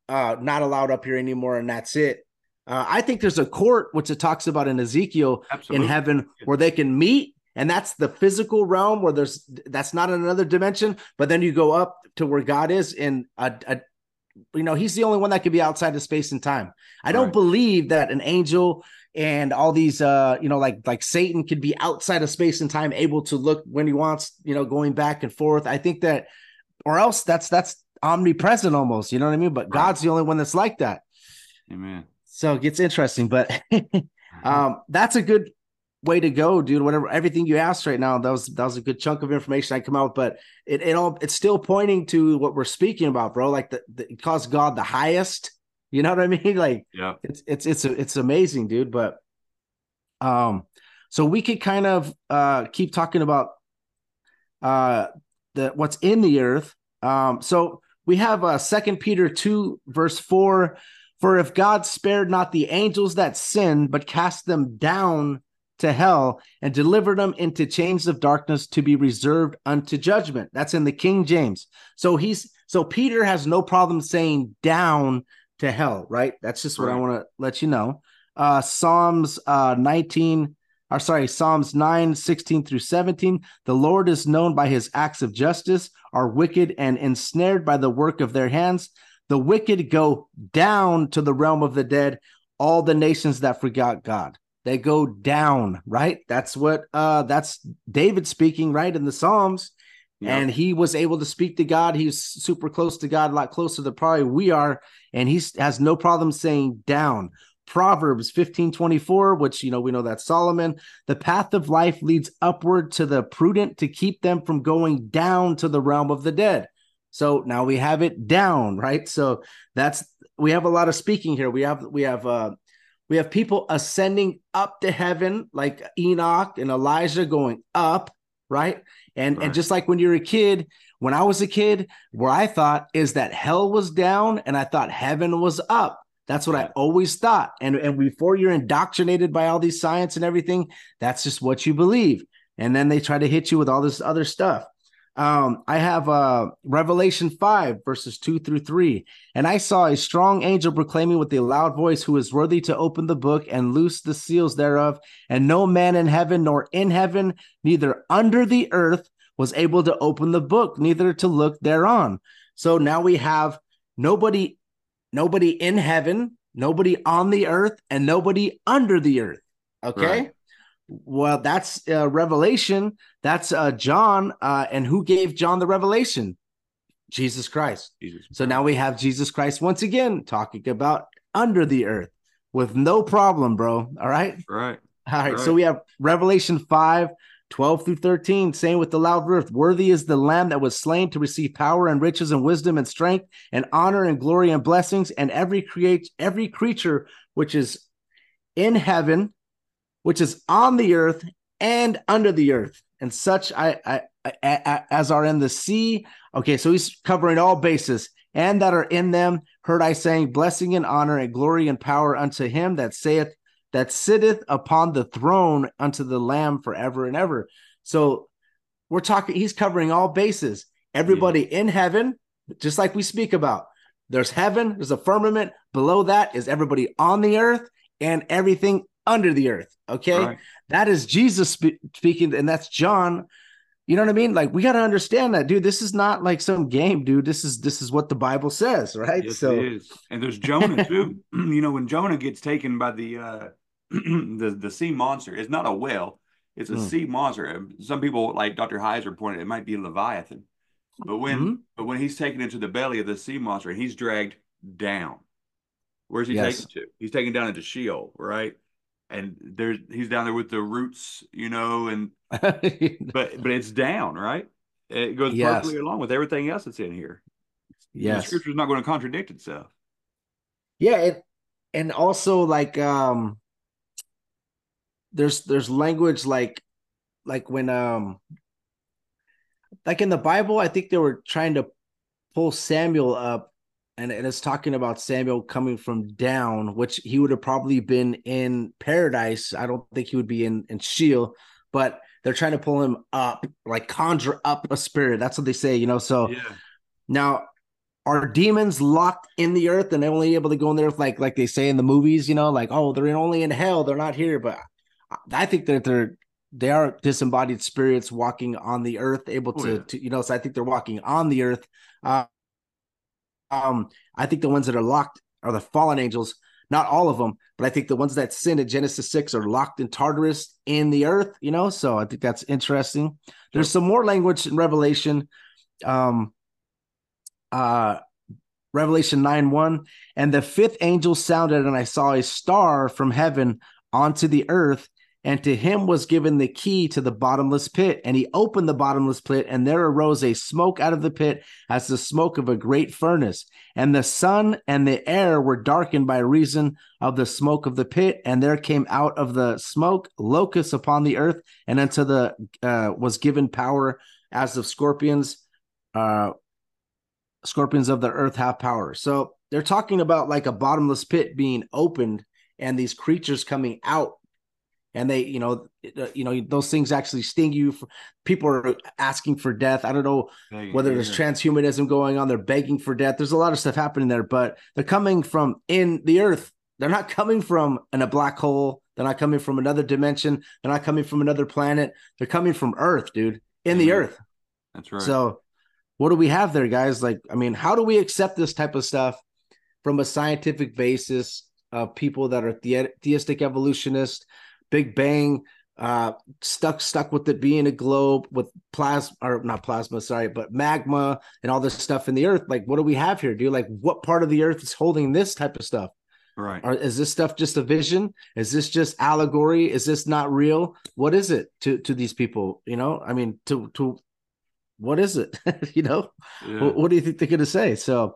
uh, not allowed up here anymore, and that's it. Uh, I think there's a court which it talks about in Ezekiel Absolutely. in heaven where they can meet, and that's the physical realm where there's that's not another dimension. But then you go up to where God is in a, a you know he's the only one that could be outside of space and time. I don't Right. believe that an angel and all these uh you know like like Satan could be outside of space and time able to look when he wants, you know, going back and forth. I think that or else that's that's omnipresent almost, you know what I mean? But God's the only one that's like that. Amen. So it gets interesting, but um that's a good way to go, dude. Whatever everything you asked right now, that was that was a good chunk of information I come out, but it, it all it's still pointing to what we're speaking about, bro. Like the, the it calls God the highest. You know what I mean? Like Yeah. it's it's it's it's amazing, dude. But um, so we could kind of uh keep talking about uh the what's in the earth. Um, so we have uh Second Peter two verse four. For if God spared not the angels that sinned, but cast them down to hell and delivered them into chains of darkness to be reserved unto judgment. That's in the King James. So he's so Peter has no problem saying down to hell, right? That's just what I want to let you know. Uh Psalms uh 19 or sorry, Psalms 9, 16 through 17. The Lord is known by his acts of justice, are wicked and ensnared by the work of their hands. The wicked go down to the realm of the dead, all the nations that forgot God. They go down, right? That's what uh that's David speaking, right? In the Psalms Yeah. and he was able to speak to God. He's super close to God, a lot closer than probably we are, and he has no problem saying down. Proverbs 15 24, which you know, we know that's Solomon. The path of life leads upward to the prudent to keep them from going down to the realm of the dead. So now we have it down, right? So that's we have a lot of speaking here. We have we have uh we have people ascending up to heaven, like Enoch and Elijah going up, right? And and just like when you're a kid, when I was a kid, where I thought is that hell was down and I thought heaven was up. That's what I always thought. And and before you're indoctrinated by all these science and everything, that's just what you believe. And then they try to hit you with all this other stuff. Um, I have uh Revelation 5, verses 2 through 3. And I saw a strong angel proclaiming with a loud voice, Who is worthy to open the book and loose the seals thereof? And no man in heaven nor in heaven, neither under the earth, was able to open the book, neither to look thereon. So now we have nobody, nobody in heaven, nobody on the earth, and nobody under the earth. Okay. Right. Well, that's uh, Revelation. That's uh, John. Uh, and who gave John the revelation? Jesus Christ. Jesus. So now we have Jesus Christ once again talking about under the earth with no problem, bro. All right. Right. All right. So we have Revelation 5, 12 through 13, saying with the loud earth, Worthy is the lamb that was slain to receive power and riches and wisdom and strength and honor and glory and blessings, and every create every creature which is in heaven, which is on the earth and under the earth, and such I, I, I, as are in the sea. Okay, so he's covering all bases, and that are in them. Heard I saying, blessing and honor and glory and power unto him that saith, that sitteth upon the throne unto the Lamb forever and ever. So we're talking. He's covering all bases. Everybody in heaven, just like we speak about. There's heaven. There's a firmament. Below that is everybody on the earth and everything under the earth. Okay. Right. That is Jesus spe- speaking, and that's John. You know what I mean? Like we got to understand that, dude. This is not like some game, dude. This is this is what the Bible says, right? Yes, so it is. And there's Jonah too. you know, when Jonah gets taken by the uh the the sea monster, it's not a whale. It's a Mm. sea monster. Some people, like Dr. Heiser pointed, it might be Leviathan. But when Mhm. but when he's taken into the belly of the sea monster, and he's dragged down. Where's he Yes. taken to? He's taken down into Sheol, right? And there's he's down there with the roots, you know, and but but it's down, right? It goes Yes. perfectly along with everything else that's in here. The yes. scripture's not going to contradict itself. Yeah, and and also like um there's there's language like like when um like in the Bible, I think they were trying to pull Samuel up and, and it's talking about Samuel coming from down, which he would have probably been in paradise. I don't think he would be in, in Sheol, but they're trying to pull him up, like conjure up a spirit. That's what they say, you know. So Yeah. now, are demons locked in the earth and they're only able to go in there like like they say in the movies? You know, like oh, they're in, only in hell. They're not here. But I think that they're they are disembodied spirits walking on the earth, able Oh, to, yeah. to you know. So I think they're walking on the earth. Uh, um, I think the ones that are locked are the fallen angels. Not all of them, but I think the ones that sin in Genesis six are locked in Tartarus in the earth. You know, so I think that's interesting. There's some more language in Revelation. Um, uh Revelation 9 1. And the fifth angel sounded, and I saw a star from heaven onto the earth, and to him was given the key to the bottomless pit. And he opened the bottomless pit, and there arose a smoke out of the pit as the smoke of a great furnace. And the sun and the air were darkened by reason of the smoke of the pit, and there came out of the smoke locusts upon the earth, and unto the uh, was given power as of scorpions. Uh, scorpions of the earth have power. So they're talking about like a bottomless pit being opened and these creatures coming out. And they, you know, uh, you know, those things actually sting you. For, people are asking for death. I don't know whether there's yeah. transhumanism going on. They're begging for death. There's a lot of stuff happening there, but they're coming from in the earth. They're not coming from in a black hole. They're not coming from another dimension. They're not coming from another planet. They're coming from Earth, dude, in the Mhm. earth. That's right. So, what do we have there, guys? Like, I mean, how do we accept this type of stuff from a scientific basis of people that are the- theistic evolutionists, Big Bang, uh, stuck stuck with it being a globe with plasma or not plasma, sorry, but magma and all this stuff in the earth? Like, what do we have here, dude? Like, what part of the earth is holding this type of stuff? right. Or is this stuff just a vision? Is this just allegory? Is this not real? What is it to to these people? You know, I mean, to to what is it? you know, Yeah. what, what do you think they're going to say? So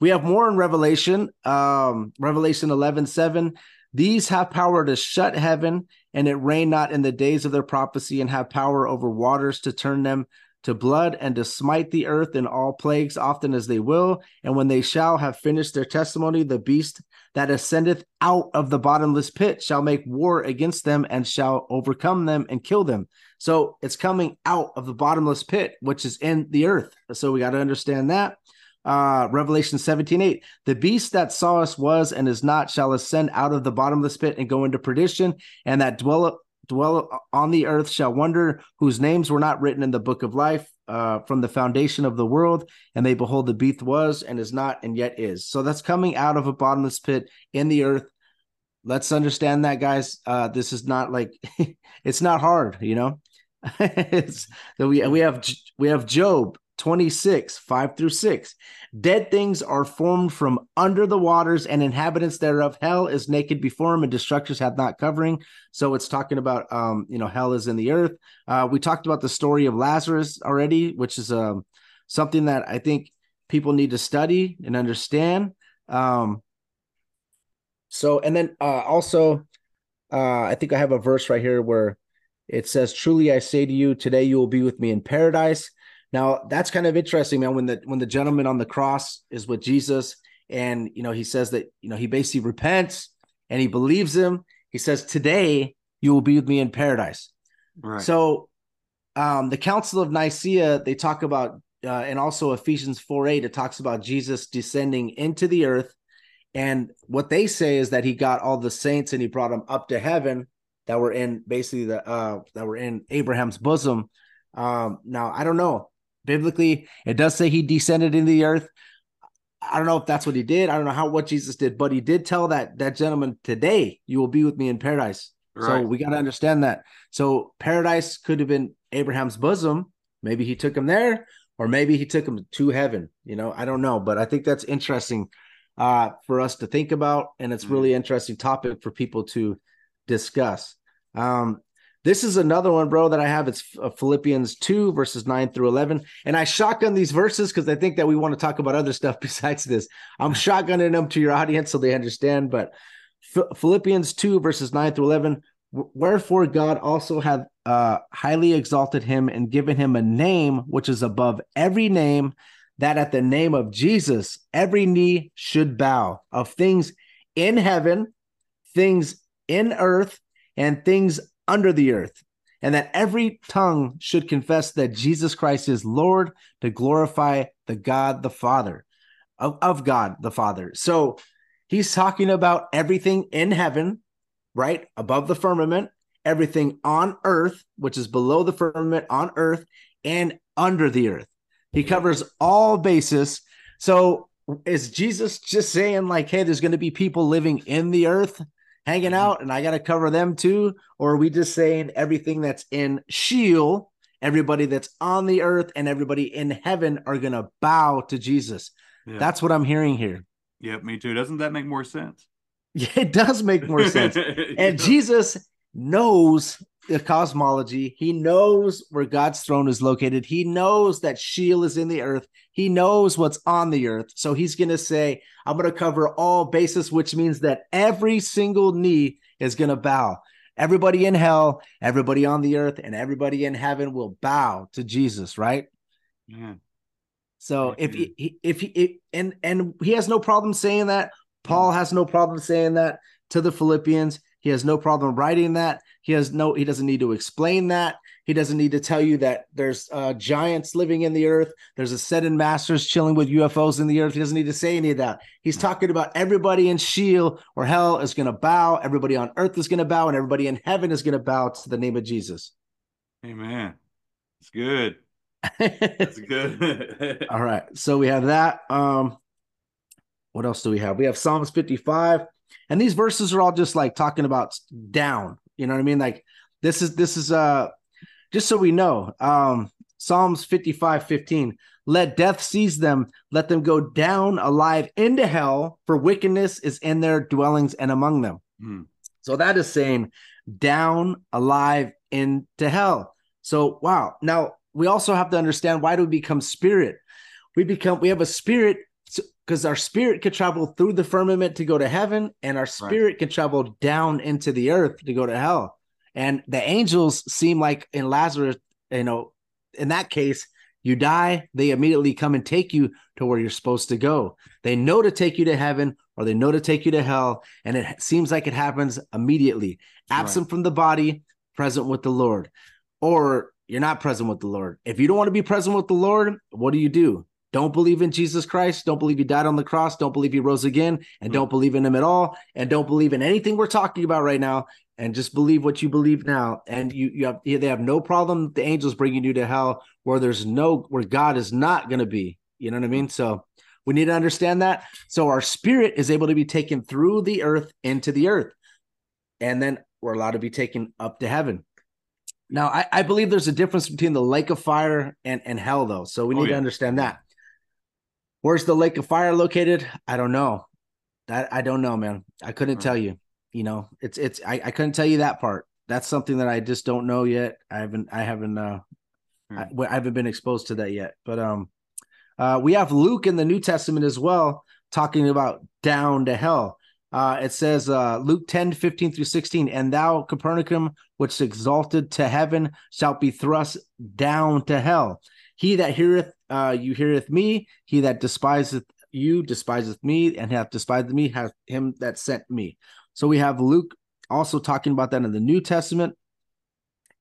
we have more in Revelation, um, Revelation 11 7. These have power to shut heaven and it rain not in the days of their prophecy, and have power over waters to turn them to blood and to smite the earth in all plagues, often as they will. And when they shall have finished their testimony, the beast that ascendeth out of the bottomless pit shall make war against them and shall overcome them and kill them. So it's coming out of the bottomless pit, which is in the earth. So we got to understand that. Uh, Revelation 17 8. The beast that saw us was and is not shall ascend out of the bottomless pit and go into perdition, and that dwell dwell on the earth shall wonder whose names were not written in the book of life uh, from the foundation of the world and they behold the beast was and is not and yet is. So that's coming out of a bottomless pit in the earth. Let's understand that guys. Uh this is not like it's not hard you know? It's that we we have we have job 26 5 through 6 dead things are formed from under the waters and inhabitants thereof hell is naked before him and destructors hath not covering. So it's talking about um you know hell is in the earth. Uh we talked about the story of lazarus already which is um something that i think people need to study and understand. Um so and then uh also uh i think i have a verse right here where it says truly i say to you today you will be with me in paradise now that's kind of interesting man when the when the gentleman on the cross is with jesus and you know he says that you know he basically repents and he believes him he says today you will be with me in paradise Right. so um the council of nicaea they talk about uh, and also ephesians 4 8 it talks about jesus descending into the earth and what they say is that he got all the saints and he brought them up to heaven that were in basically the uh that were in Abraham's bosom. Um now I don't know. Biblically, it does say he descended into the earth. I don't know if that's what he did. I don't know how what Jesus did, but he did tell that that gentleman today, you will be with me in paradise. So we got to understand that. So paradise could have been Abraham's bosom. Maybe he took him there, or maybe he took him to heaven. You know, I don't know, but I think that's interesting uh, for us to think about, and it's really interesting topic for people to discuss. Um, this is another one, bro, that I have. It's uh, Philippians 2, verses 9 through 11. And I shotgun these verses because I think that we want to talk about other stuff besides this. I'm shotgunning them to your audience so they understand. But Ph- Philippians 2, verses 9 through 11. Wherefore God also hath uh, highly exalted him and given him a name which is above every name, that at the name of Jesus every knee should bow of things in heaven, things in earth, and things under the earth, and that every tongue should confess that Jesus Christ is Lord to glorify the God the Father, of, of God the Father. So he's talking about everything in heaven, right? Above the firmament, everything on earth, which is below the firmament on earth, and under the earth. He covers all bases. So is Jesus just saying, like, hey, there's going to be people living in the earth hanging mm-hmm. out and I got to cover them too? Or are we just saying everything that's in Sheol, everybody that's on the earth and everybody in heaven are going to bow to Jesus? Yeah. That's what I'm hearing here. Yep, me too. Doesn't that make more sense? Yeah, it does make more sense. And Jesus knows the cosmology. He knows where God's throne is located. He knows that Sheol is in the earth. He knows what's on the earth. So he's going to say, I'm going to cover all bases, which means that every single knee is going to bow. Everybody in hell, everybody on the earth, and everybody in heaven will bow to Jesus, right? Yeah. So if he, he- if he if, and and he has no problem saying that. Paul has no problem saying that to the Philippians. He has no problem writing that. He has no. He doesn't need to explain that. He doesn't need to tell you that there's uh, giants living in the earth. There's ascended masters chilling with UFOs in the earth. He doesn't need to say any of that. He's talking about everybody in Sheol or hell is going to bow. Everybody on earth is going to bow, and everybody in heaven is going to bow to the name of Jesus. Amen. It's good. It's good. All right. So we have that. Um, what else do we have? We have Psalms 55. And these verses are all just like talking about down. You know what I mean? Like this is this is uh just so we know. Um Psalms 55, 15. Let death seize them, let them go down alive into hell, for wickedness is in their dwellings and among them. Hmm. So that is saying down alive into hell. So wow. Now we also have to understand why do we become spirit? We become we have a spirit because our spirit could travel through the firmament to go to heaven, and our spirit can travel down into the earth to go to hell. And the angels seem like in Lazarus, you know, in that case, you die, they immediately come and take you to where you're supposed to go. They know to take you to heaven or they know to take you to hell, and it seems like it happens immediately. Absent from the body, present with the Lord. Or you're not present with the Lord. If you don't want to be present with the Lord, what do you do? Don't believe in Jesus Christ. Don't believe he died on the cross. Don't believe he rose again. And don't believe in him at all. And don't believe in anything we're talking about right now. And just believe what you believe now. And you, you have, they have no problem. The angels bringing you to hell where there's no, where God is not going to be. You know what I mean? So we need to understand that. So our spirit is able to be taken through the earth into the earth. And then we're allowed to be taken up to heaven. Now, I, I believe there's a difference between the lake of fire and, and hell, though. So we Oh, need to understand that. Where's the lake of fire located? I don't know. That I don't know, man. I couldn't Right. tell you. You know, it's it's I, I couldn't tell you that part. That's something that I just don't know yet. I haven't I haven't uh I, Hmm. I haven't been exposed to that yet. But um uh we have Luke in the New Testament as well talking about down to hell. Uh it says uh Luke 10, 15 through 16, and thou Capernaum, which exalted to heaven, shalt be thrust down to hell. He that heareth uh you heareth me, he that despiseth you despiseth me, and hath despised me hath him that sent me. So we have Luke also talking about that in the New Testament.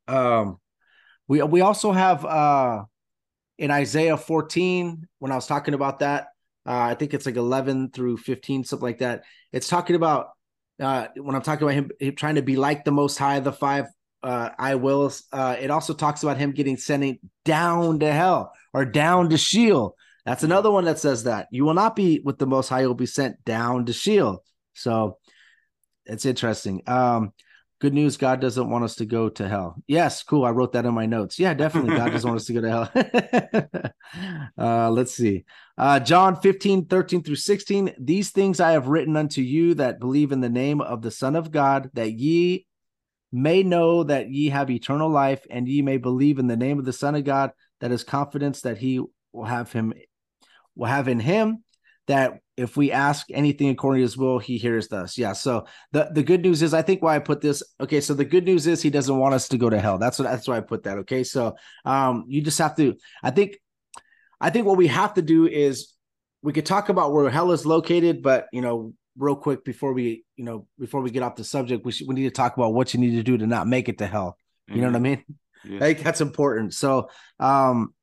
Um we we also have uh in Isaiah 14, when I was talking about that, uh, I think it's like 11 through 15, something like that. It's talking about uh when I'm talking about him, him trying to be like the most high, the five uh I will. Uh it also talks about him getting sent down to hell or down to Sheol. That's another one that says that you will not be with the most high, you'll be sent down to Sheol. So it's interesting. Um Good news, God doesn't want us to go to hell. Yes, cool. I wrote that in my notes. Yeah, definitely. God doesn't want us to go to hell. uh, let's see. Uh, John 15, 13 through 16. These things I have written unto you that believe in the name of the Son of God, that ye may know that ye have eternal life, and ye may believe in the name of the Son of God, that is confidence that he will have him will have in him that if we ask anything according to his will, he hears us. Yeah. So the, the good news is, I think why I put this. Okay. So the good news is he doesn't want us to go to hell. That's what, that's why I put that. Okay. So um, you just have to, I think, I think what we have to do is we could talk about where hell is located, but you know, real quick before we, you know, before we get off the subject, we should, we need to talk about what you need to do to not make it to hell. You mm-hmm. know what I mean? Yeah. I think that's important. So, um,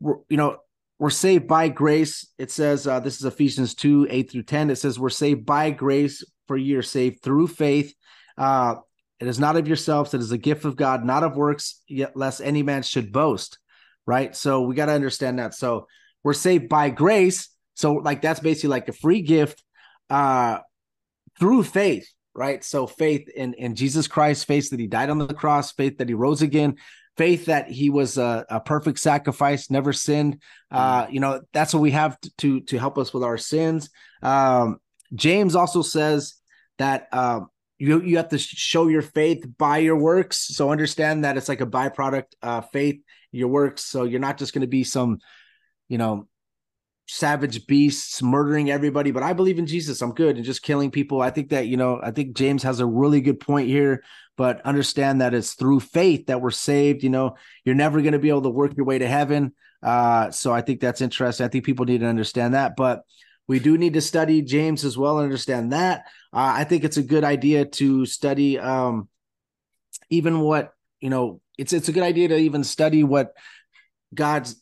you know, we're saved by grace. It says uh, this is Ephesians 2 8 through 10. It says, We're saved by grace, for you're saved through faith. Uh, it is not of yourselves, it is a gift of God, not of works, yet lest any man should boast. Right. So we got to understand that. So we're saved by grace. So, like, that's basically like a free gift uh, through faith. Right. So, faith in, in Jesus Christ, faith that he died on the cross, faith that he rose again, faith that he was a, a perfect sacrifice, never sinned. Uh, mm. you know, that's what we have to, to, to help us with our sins. Um, James also says that um, you you have to show your faith by your works. So understand that it's like a byproduct uh, faith your works. So you're not just going to be some, you know, savage beasts murdering everybody but i believe in jesus. I'm good. And just killing people. I think that you know i think james has a really good point here but understand that it's through faith that we're saved. You know you're never going to be able to work your way to heaven. Uh so i think that's interesting. I think people need to understand that but we do need to study james as well and understand that. Uh, i think it's a good idea to study um even what you know it's it's a good idea to even study what god's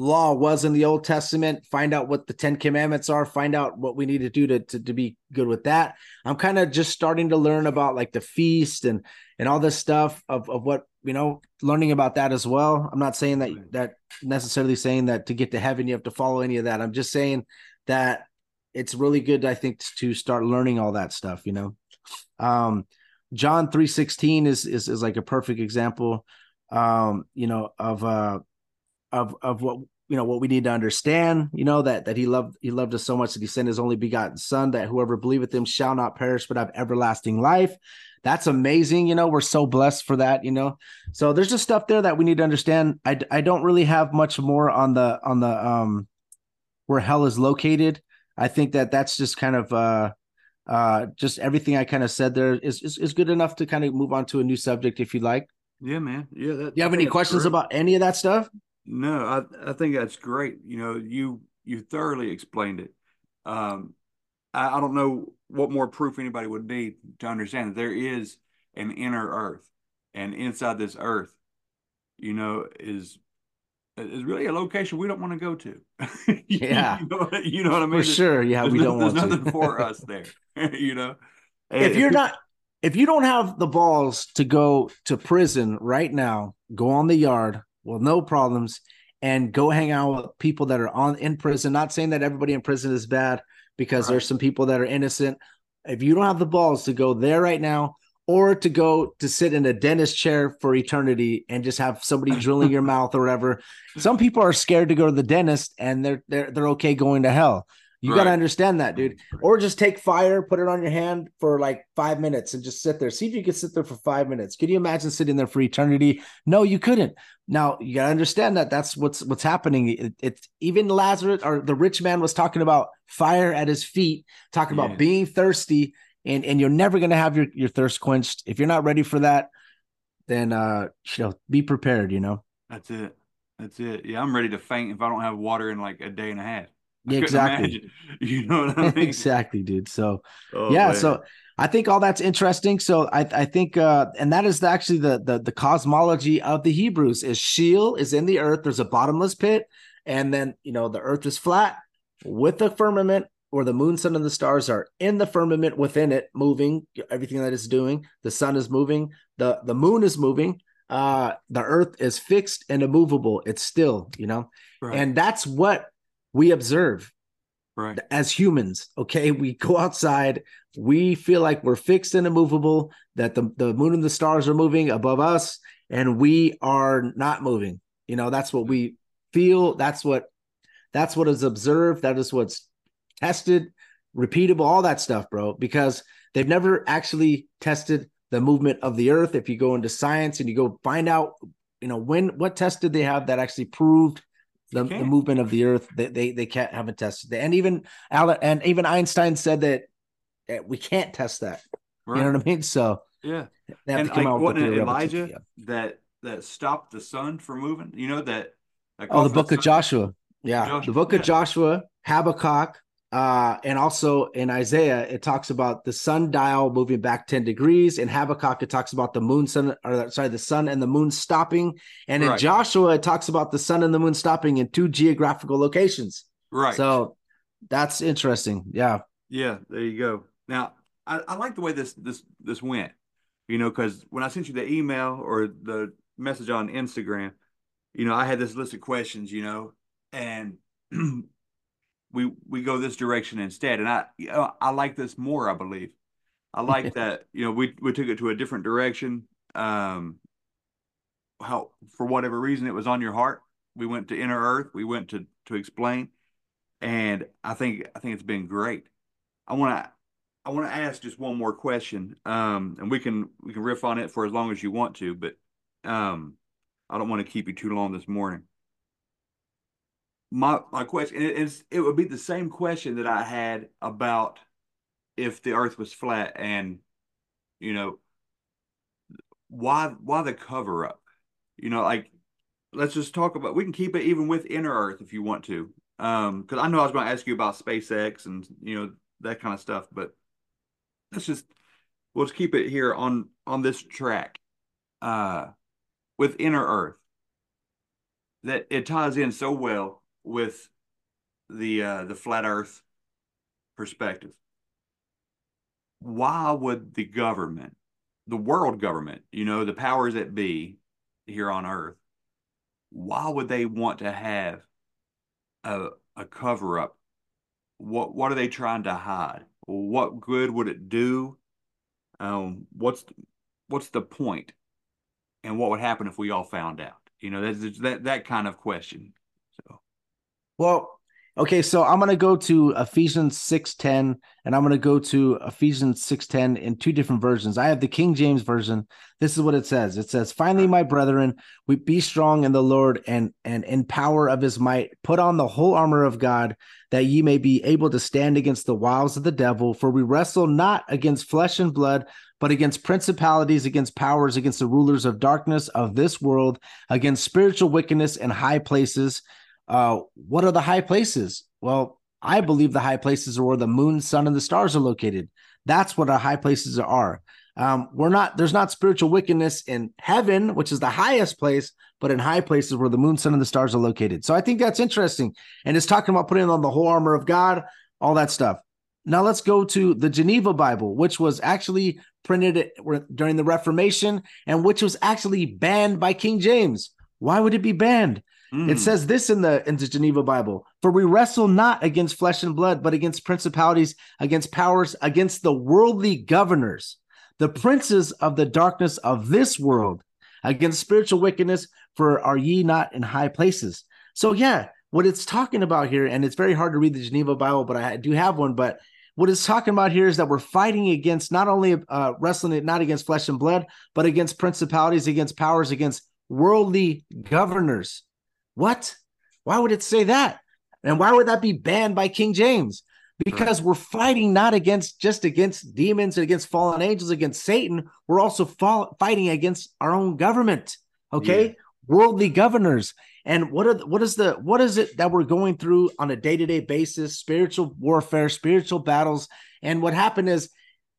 law was in the Old Testament, find out what the Ten Commandments are, find out what we need to do to, to, to be good with that. I'm kind of just starting to learn about like the feast and and all this stuff of, of what you know, learning about that as well. I'm not saying that that necessarily saying that to get to heaven you have to follow any of that. I'm just saying that it's really good, I think, to start learning all that stuff, you know. Um John 3:16 is is is like a perfect example um, you know, of uh of of what you know what we need to understand you know that that he loved he loved us so much that he sent his only begotten son that whoever believeth him shall not perish but have everlasting life. That's amazing you know we're so blessed for that you know. So there's just stuff there that we need to understand. I i don't really have much more on the on the um where hell is located. I think that that's just kind of uh uh just everything i kind of said there is, is is good enough to kind of move on to a new subject if you'd like. Yeah man. Yeah that, you have any questions great. about any of that stuff no, I I think that's great. You know, you you thoroughly explained it. Um, I, I don't know what more proof anybody would need to understand that there is an inner earth, and inside this earth, you know, is is really a location we don't want to go to. yeah, you, know, you know what I mean. For sure. Yeah, we don't there's want. There's nothing for us there. you know, if you're not if you don't have the balls to go to prison right now, go on the yard, with no problems and go hang out with people that are on in prison. Not saying that everybody in prison is bad because right. there's some people that are innocent. If you don't have the balls to go there right now, or to go to sit in a dentist chair for eternity and just have somebody drilling your mouth or whatever. Some people are scared to go to the dentist and they're they're they're okay going to hell. You right. got to understand that, dude. Or just take fire, put it on your hand for like five minutes and just sit there. See if you can sit there for five minutes. Can you imagine sitting there for eternity? No, you couldn't. Now you got to understand that that's what's what's happening. It, it's even Lazarus or the rich man was talking about fire at his feet, talking yeah. about being thirsty, and and you're never gonna have your your thirst quenched. If you're not ready for that, then uh, you know, be prepared. You know. That's it. That's it. Yeah, I'm ready to faint if I don't have water in like a day and a half. Yeah, exactly. You know what I mean? exactly, dude. So oh, yeah, man. so I think all that's interesting. So I, I think uh and that is actually the, the the cosmology of the Hebrews is Sheol is in the earth, there's a bottomless pit, and then you know the earth is flat with the firmament where the moon, sun, and the stars are in the firmament within it, moving everything that it's doing. The sun is moving, the the moon is moving, uh the earth is fixed and immovable, it's still, you know, right. and that's what we observe right as humans okay we go outside we feel like we're fixed and immovable, that the, the moon and the stars are moving above us, and we are not moving. You know, that's what we feel. That's what that's what is observed. That is what's tested, repeatable, all that stuff, bro. Because they've never actually tested the movement of the earth. If you go into science and you go find out, you know, when what test did they have that actually proved the, the movement of the earth? They, they they can't haven't tested it. And even Alan and even Einstein said that, we can't test that. Right. You know what I mean? So Yeah. they have And to come like out with wasn't the it Elijah yeah. that that stopped the sun from moving? You know that. that Oh, the book of sun- Joshua. Yeah. Joshua, the book of yeah. Joshua, Habakkuk, uh, and also in Isaiah, it talks about the sundial moving back 10 degrees. In Habakkuk, it talks about the moon, sun, or sorry, the sun and the moon stopping. And in Right. Joshua, it talks about the sun and the moon stopping in two geographical locations. Right. So that's interesting. Yeah. Yeah, there you go. Now, I, I like the way this this this went. You know, because when I sent you the email or the message on Instagram, you know, I had this list of questions. You know, and we we go this direction instead, and I you know, I like this more. I believe I like that. You know, we we took it to a different direction. Um, how for whatever reason it was on your heart. We went to inner earth. We went to to explain, and I think I think it's been great. I want to I want to ask just one more question, um, and we can we can riff on it for as long as you want to, but um, I don't want to keep you too long this morning. My my question it is it would be the same question that I had about if the Earth was flat, and you know why why the cover up? You know, like let's just talk about we can keep it even with inner Earth if you want to, um, because I know I was going to ask you about SpaceX and you know that kind of stuff, but let's just we'll just keep it here on on this track uh with inner earth that it ties in so well with the uh the flat earth perspective why would the government the world government you know the powers that be here on earth why would they want to have a a cover up what what are they trying to hide? What good would it do? Um, what's what's the point? And what would happen if we all found out? You know, that's that that kind of question. So Well, okay, so I'm gonna go to Ephesians 6:10 and I'm gonna go to Ephesians 6:10 in two different versions. I have the King James version. This is what it says. It says, Finally, my brethren, we be strong in the Lord and and in power of his might, put on the whole armor of God, that ye may be able to stand against the wiles of the devil, for we wrestle not against flesh and blood, but against principalities, against powers, against the rulers of darkness of this world, against spiritual wickedness in high places. Uh, what are the high places? Well, I believe the high places are where the moon, sun, and the stars are located. That's what our high places are. Um, we're not there's not spiritual wickedness in heaven, which is the highest place, but in high places where the moon, sun, and the stars are located. So I think that's interesting. And it's talking about putting on the whole armor of God, all that stuff. Now let's go to the Geneva Bible, which was actually printed during the Reformation and which was actually banned by King James. Why would it be banned? Mm, It says this in the in the Geneva Bible: "For we wrestle not against flesh and blood, but against principalities, against powers, against the worldly governors, the princes of the darkness of this world, against spiritual wickedness. For are ye not in high places?" So yeah, what it's talking about here, and it's very hard to read the Geneva Bible, but I do have one. But what it's talking about here is that we're fighting against not only uh, wrestling it not against flesh and blood, but against principalities, against powers, against worldly governors. What? Why would it say that? And why would that be banned by King James? Because we're fighting not against just against demons, and against fallen angels, against Satan. We're also fall, fighting against our own government. Okay, Yeah. worldly governors. And what are the, what is the what is it that we're going through on a day to day basis? Spiritual warfare, spiritual battles. And what happened is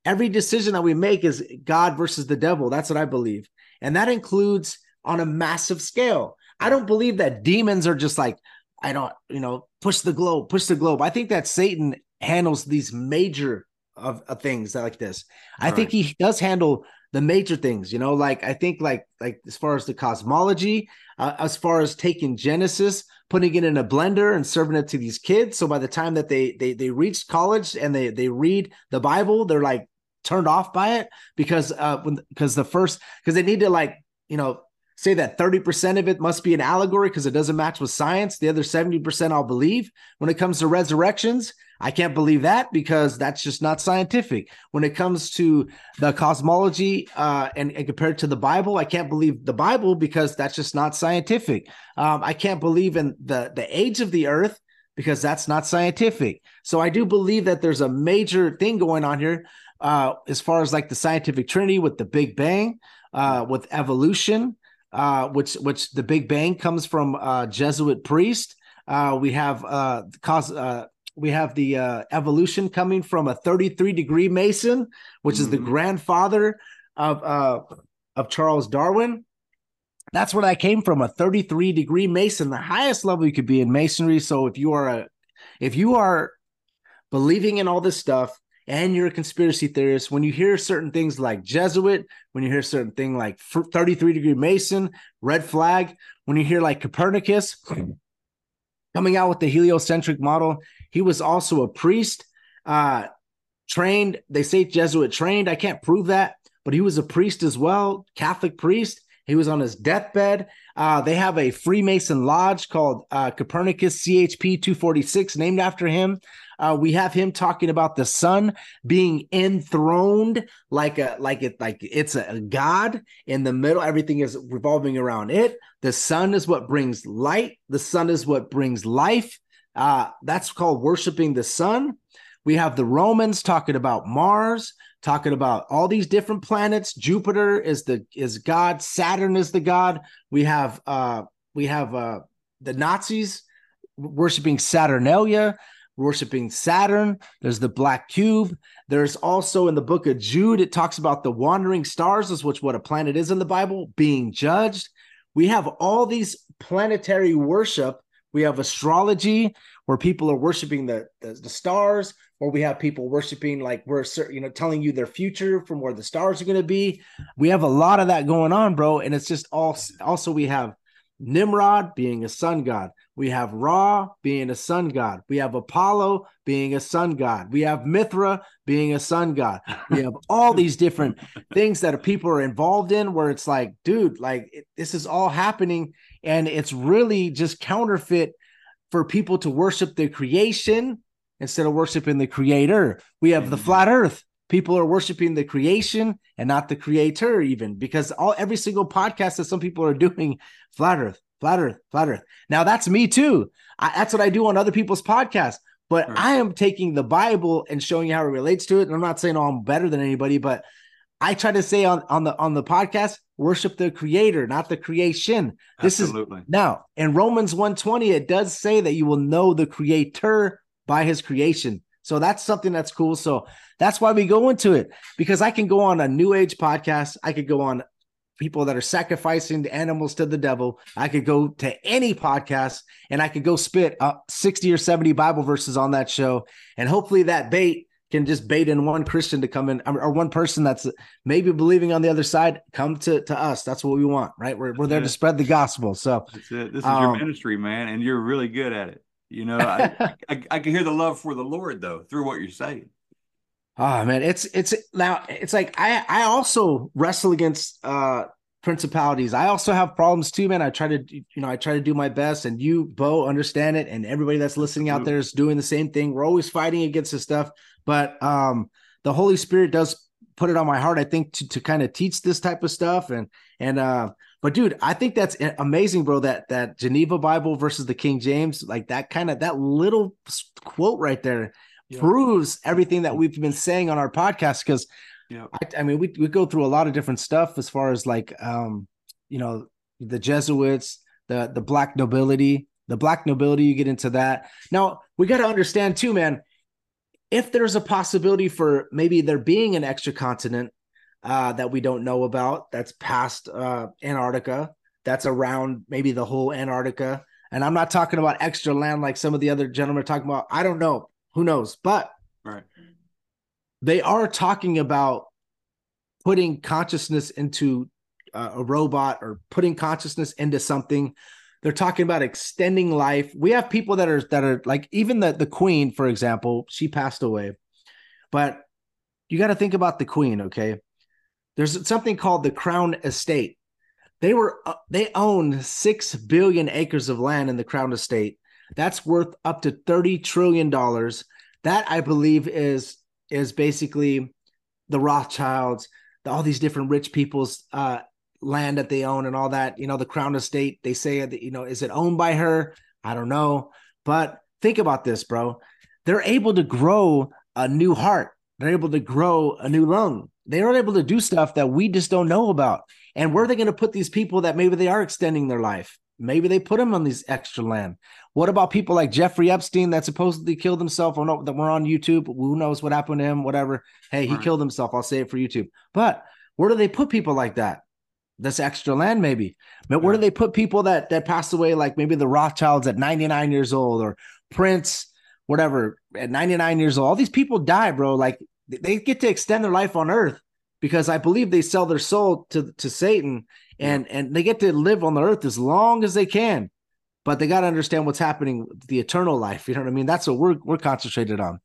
every decision that we make is God versus the devil. That's what I believe, and that includes on a massive scale. I don't believe that demons are just like, I don't, you know, push the globe, push the globe. I think that Satan handles these major of, of things like this. I think he does handle the major things, you know, like I think like like as far as the cosmology, uh, as far as taking Genesis, putting it in a blender and serving it to these kids. So by the time that they they they reach college and they they read the Bible, they're like turned off by it because uh when because the first because they need to like you know say that 30% of it must be an allegory because it doesn't match with science. The other 70% I'll believe. When it comes to resurrections, I can't believe that because that's just not scientific. When it comes to the cosmology uh, and, and, compared to the Bible, I can't believe the Bible because that's just not scientific. Um, I can't believe in the the age of the Earth because that's not scientific. So I do believe that there's a major thing going on here uh, as far as like the scientific trinity with the Big Bang, uh, with evolution, uh, which which the Big Bang comes from uh, Jesuit priest. Uh, we have uh, cause uh, we have the uh, evolution coming from a 33 degree Mason, which mm-hmm. is the mm-hmm. grandfather of uh, of Charles Darwin. That's where that came from, a 33 degree Mason, the highest level you could be in masonry. So if you are a if you are believing in all this stuff and you're a conspiracy theorist, when you hear certain things like Jesuit, when you hear certain thing like 33 degree Mason, red flag, when you hear like Copernicus coming out with the heliocentric model, he was also a priest, uh, trained. They say Jesuit trained. I can't prove that, but he was a priest as well, Catholic priest. He was on his deathbed. Uh, they have a Freemason lodge called uh, Copernicus CHP 246, named after him. Uh, we have him talking about the sun being enthroned like a like it like it's a god in the middle. Everything is revolving around it. The sun is what brings light. The sun is what brings life. Uh, that's called worshiping the sun. We have the Romans talking about Mars, talking about all these different planets. Jupiter is the is God. Saturn is the god. We have uh we have uh the Nazis worshiping Saturnalia worshiping Saturn. There's the black cube. There's also in the book of Jude, it talks about the wandering stars, is which what a planet is in the Bible, being judged. We have all these planetary worship. We have astrology where people are worshiping the, the, the stars, or we have people worshiping like we're you know telling you their future from where the stars are going to be. We have a lot of that going on, bro. And it's just all also we have Nimrod being a sun god. We have Ra being a sun god. We have Apollo being a sun god. We have Mithra being a sun god. We have all these different things that people are involved in where it's like, dude, like it, this is all happening. And it's really just counterfeit for people to worship the creation instead of worshiping the creator. We have the mm-hmm. flat earth people are worshiping the creation and not the creator even because all every single podcast that some people are doing flat earth flat earth flat earth now that's me too I, that's what i do on other people's podcasts but right. i am taking the bible and showing you how it relates to it and i'm not saying oh, i'm better than anybody but i try to say on, on the on the podcast worship the creator not the creation this Absolutely. is now in romans 120 it does say that you will know the creator by his creation so that's something that's cool. So that's why we go into it because I can go on a new age podcast. I could go on people that are sacrificing the animals to the devil. I could go to any podcast and I could go spit uh, 60 or 70 Bible verses on that show. And hopefully that bait can just bait in one Christian to come in or one person that's maybe believing on the other side, come to, to us. That's what we want, right? We're, we're there to spread the gospel. So that's it. This is um, your ministry, man. And you're really good at it. You know, I, I, I can hear the love for the Lord though through what you're saying. Oh man, it's it's now it's like I I also wrestle against uh principalities. I also have problems too, man. I try to you know I try to do my best, and you, Bo, understand it, and everybody that's listening out there is doing the same thing. We're always fighting against this stuff, but um the Holy Spirit does put it on my heart. I think to to kind of teach this type of stuff, and and uh but dude, I think that's amazing, bro. That that Geneva Bible versus the King James, like that kind of that little quote right there yeah. proves everything that we've been saying on our podcast. Because yeah. I, I, mean, we we go through a lot of different stuff as far as like um, you know, the Jesuits, the the black nobility, the black nobility, you get into that. Now we got to understand too, man. If there's a possibility for maybe there being an extra continent uh, that we don't know about that's past uh, Antarctica, that's around maybe the whole Antarctica. And I'm not talking about extra land like some of the other gentlemen are talking about. I don't know. Who knows? But right. they are talking about putting consciousness into uh, a robot or putting consciousness into something. They're talking about extending life. We have people that are that are like even the the queen, for example, she passed away. But you got to think about the queen, okay? There's something called the crown estate. They were uh, they own 6 billion acres of land in the crown estate. That's worth up to 30 trillion dollars. That I believe is is basically the Rothschilds, all these different rich people's uh, land that they own and all that. You know, the Crown Estate. They say that you know, is it owned by her? I don't know, but think about this, bro. They're able to grow a new heart. They're able to grow a new lung. They are able to do stuff that we just don't know about. And where are they going to put these people that maybe they are extending their life? Maybe they put him on these extra land. What about people like Jeffrey Epstein that supposedly killed himself? Or no, that we're on YouTube. Who knows what happened to him? Whatever. Hey, he right. killed himself. I'll say it for YouTube. But where do they put people like that? That's extra land, maybe. But where do they put people that that passed away, like maybe the Rothschilds at 99 years old or Prince, whatever, at 99 years old? All these people die, bro. Like they get to extend their life on earth because I believe they sell their soul to to Satan and yeah. and they get to live on the earth as long as they can. But they got to understand what's happening the eternal life. You know what I mean? That's what we're we're concentrated on.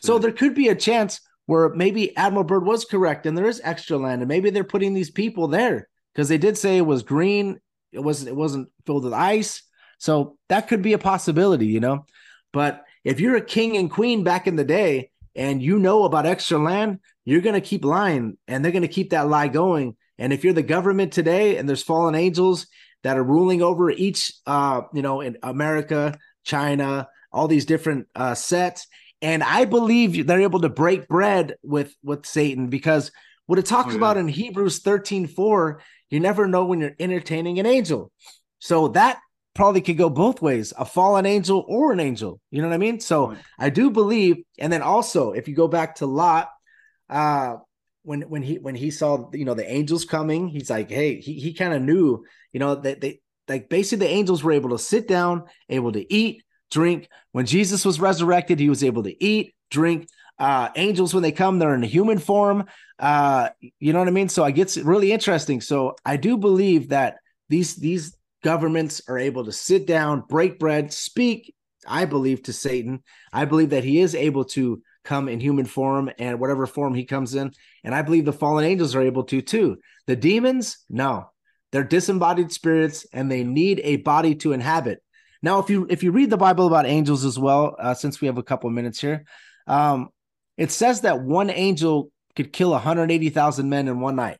So there could be a chance where maybe Admiral Byrd was correct and there is extra land, and maybe they're putting these people there because they did say it was green. It wasn't it wasn't filled with ice. So that could be a possibility, you know. But if you're a king and queen back in the day and you know about extra land, you're going to keep lying and they're going to keep that lie going. And if you're the government today and there's fallen angels that are ruling over each, uh, you know, in America, China, all these different uh, sets, and I believe they're able to break bread with with Satan because what it talks oh, yeah. about in Hebrews 13 4, you never know when you're entertaining an angel. So that probably could go both ways a fallen angel or an angel. You know what I mean? So. I do believe. And then also, if you go back to Lot, uh, when when he when he saw you know the angels coming, he's like, hey, he he kind of knew, you know, that they like basically the angels were able to sit down, able to eat, drink. When Jesus was resurrected, he was able to eat, drink. Uh, angels when they come, they're in a human form. Uh, you know what I mean? So I gets really interesting. So I do believe that these these governments are able to sit down, break bread, speak, I believe, to Satan. I believe that he is able to come in human form and whatever form he comes in. And I believe the fallen angels are able to too. The demons, no. They're disembodied spirits and they need a body to inhabit. Now, if you if you read the Bible about angels as well, uh, since we have a couple of minutes here, um, it says that one angel could kill 180,000 men in one night.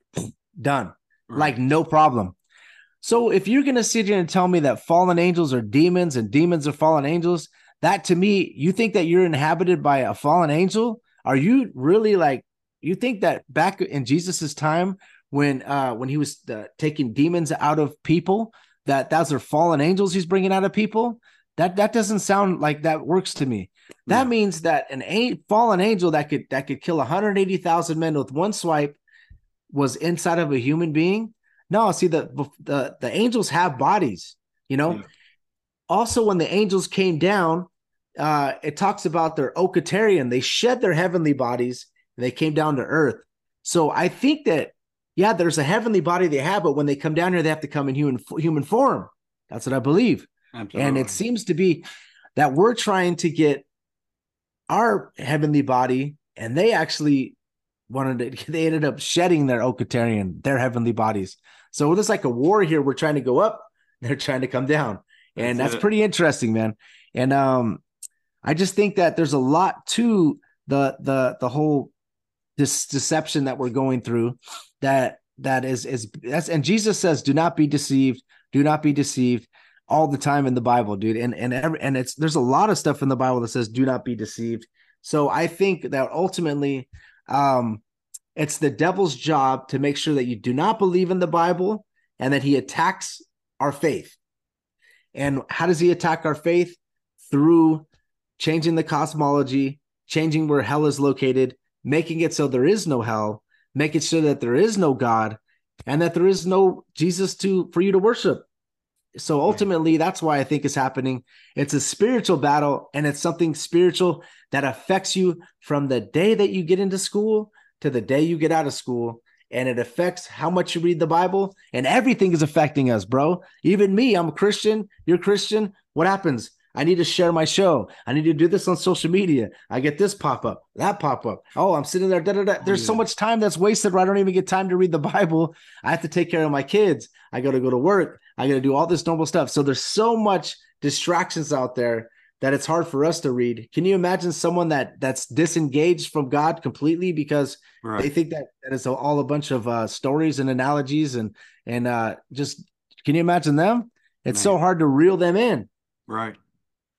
Done. Right. Like no problem. So if you're going to sit here and tell me that fallen angels are demons and demons are fallen angels, that to me, you think that you're inhabited by a fallen angel? Are you really like you think that back in Jesus's time when uh when he was uh, taking demons out of people that those are fallen angels he's bringing out of people? That that doesn't sound like that works to me. That yeah. means that an a fallen angel that could that could kill 180,000 men with one swipe was inside of a human being no, see the the the angels have bodies, you know. Yeah. Also, when the angels came down, uh, it talks about their oiketerion. They shed their heavenly bodies and they came down to earth. So I think that yeah, there's a heavenly body they have, but when they come down here, they have to come in human human form. That's what I believe. Absolutely. And it seems to be that we're trying to get our heavenly body, and they actually wanted to. They ended up shedding their oiketerion, their heavenly bodies. So there's like a war here. We're trying to go up, they're trying to come down. And that's, that's pretty interesting, man. And um, I just think that there's a lot to the the the whole this deception that we're going through that that is is that's and Jesus says, do not be deceived, do not be deceived all the time in the Bible, dude. And and every, and it's there's a lot of stuff in the Bible that says do not be deceived. So I think that ultimately um it's the devil's job to make sure that you do not believe in the Bible and that he attacks our faith. And how does he attack our faith? Through changing the cosmology, changing where hell is located, making it so there is no hell, making sure that there is no God, and that there is no Jesus to for you to worship. So ultimately, that's why I think it's happening. It's a spiritual battle, and it's something spiritual that affects you from the day that you get into school to the day you get out of school. and it affects how much you read the Bible, and everything is affecting us, bro. Even me, I'm a Christian, you're Christian. What happens? I need to share my show. I need to do this on social media. I get this pop up, that pop up. Oh, I'm sitting there. Da, da, da. Oh, there's yeah. so much time that's wasted where I don't even get time to read the Bible. I have to take care of my kids. I got to go to work. I got to do all this normal stuff. So there's so much distractions out there that it's hard for us to read. Can you imagine someone that that's disengaged from God completely because Right. they think that that is all a bunch of uh, stories and analogies and and uh, just can you imagine them? It's so hard to reel them in. Right.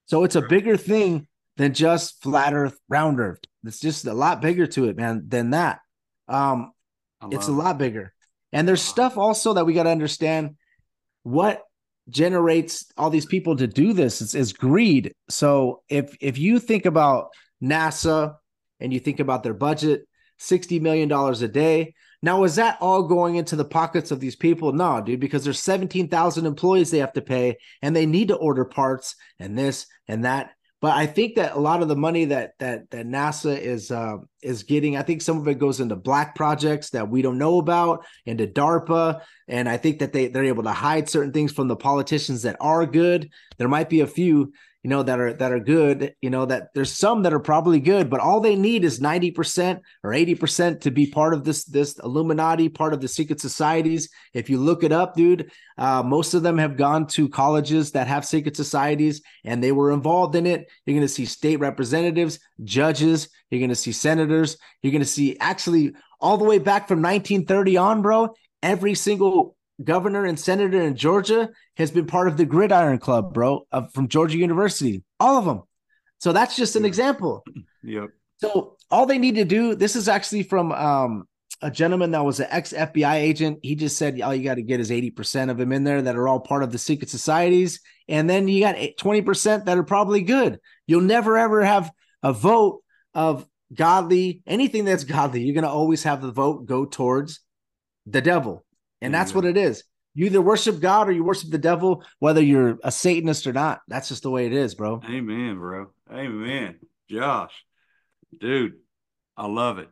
So it's a Right. bigger thing than just flat Earth, round Earth. It's just a lot bigger to it, man, than that. Um, it's a lot bigger. And there's stuff also that we got to understand what generates all these people to do this is, is greed. So if if you think about NASA and you think about their budget, 60 million dollars a day. Now is that all going into the pockets of these people? No, dude, because there's 17,000 employees they have to pay and they need to order parts and this and that. But I think that a lot of the money that that that NASA is uh, is getting, I think some of it goes into black projects that we don't know about, into DARPA, and I think that they they're able to hide certain things from the politicians that are good. There might be a few, you know, that are that are good. You know that there's some that are probably good, but all they need is ninety percent or eighty percent to be part of this this Illuminati, part of the secret societies. If you look it up, dude, uh, most of them have gone to colleges that have secret societies and they were involved in it. You're going to see state representatives, judges, you're going to see senators, you're going to see actually all the way back from 1930 on, bro. Every single governor and senator in Georgia has been part of the Gridiron Club, bro, of, from Georgia University. All of them. So that's just an Yeah. example. Yep. So all they need to do, this is actually from um, a gentleman that was an ex FBI agent. He just said all you got to get is 80% of them in there that are all part of the secret societies. And then you got 20% that are probably good. You'll never ever have a vote of godly, anything that's godly. You're going to always have the vote go towards the devil. And that's Yeah. what it is. You either worship God or you worship the devil, whether you're a Satanist or not. That's just the way it is, bro. Amen, bro. Amen. Josh, dude, I love it.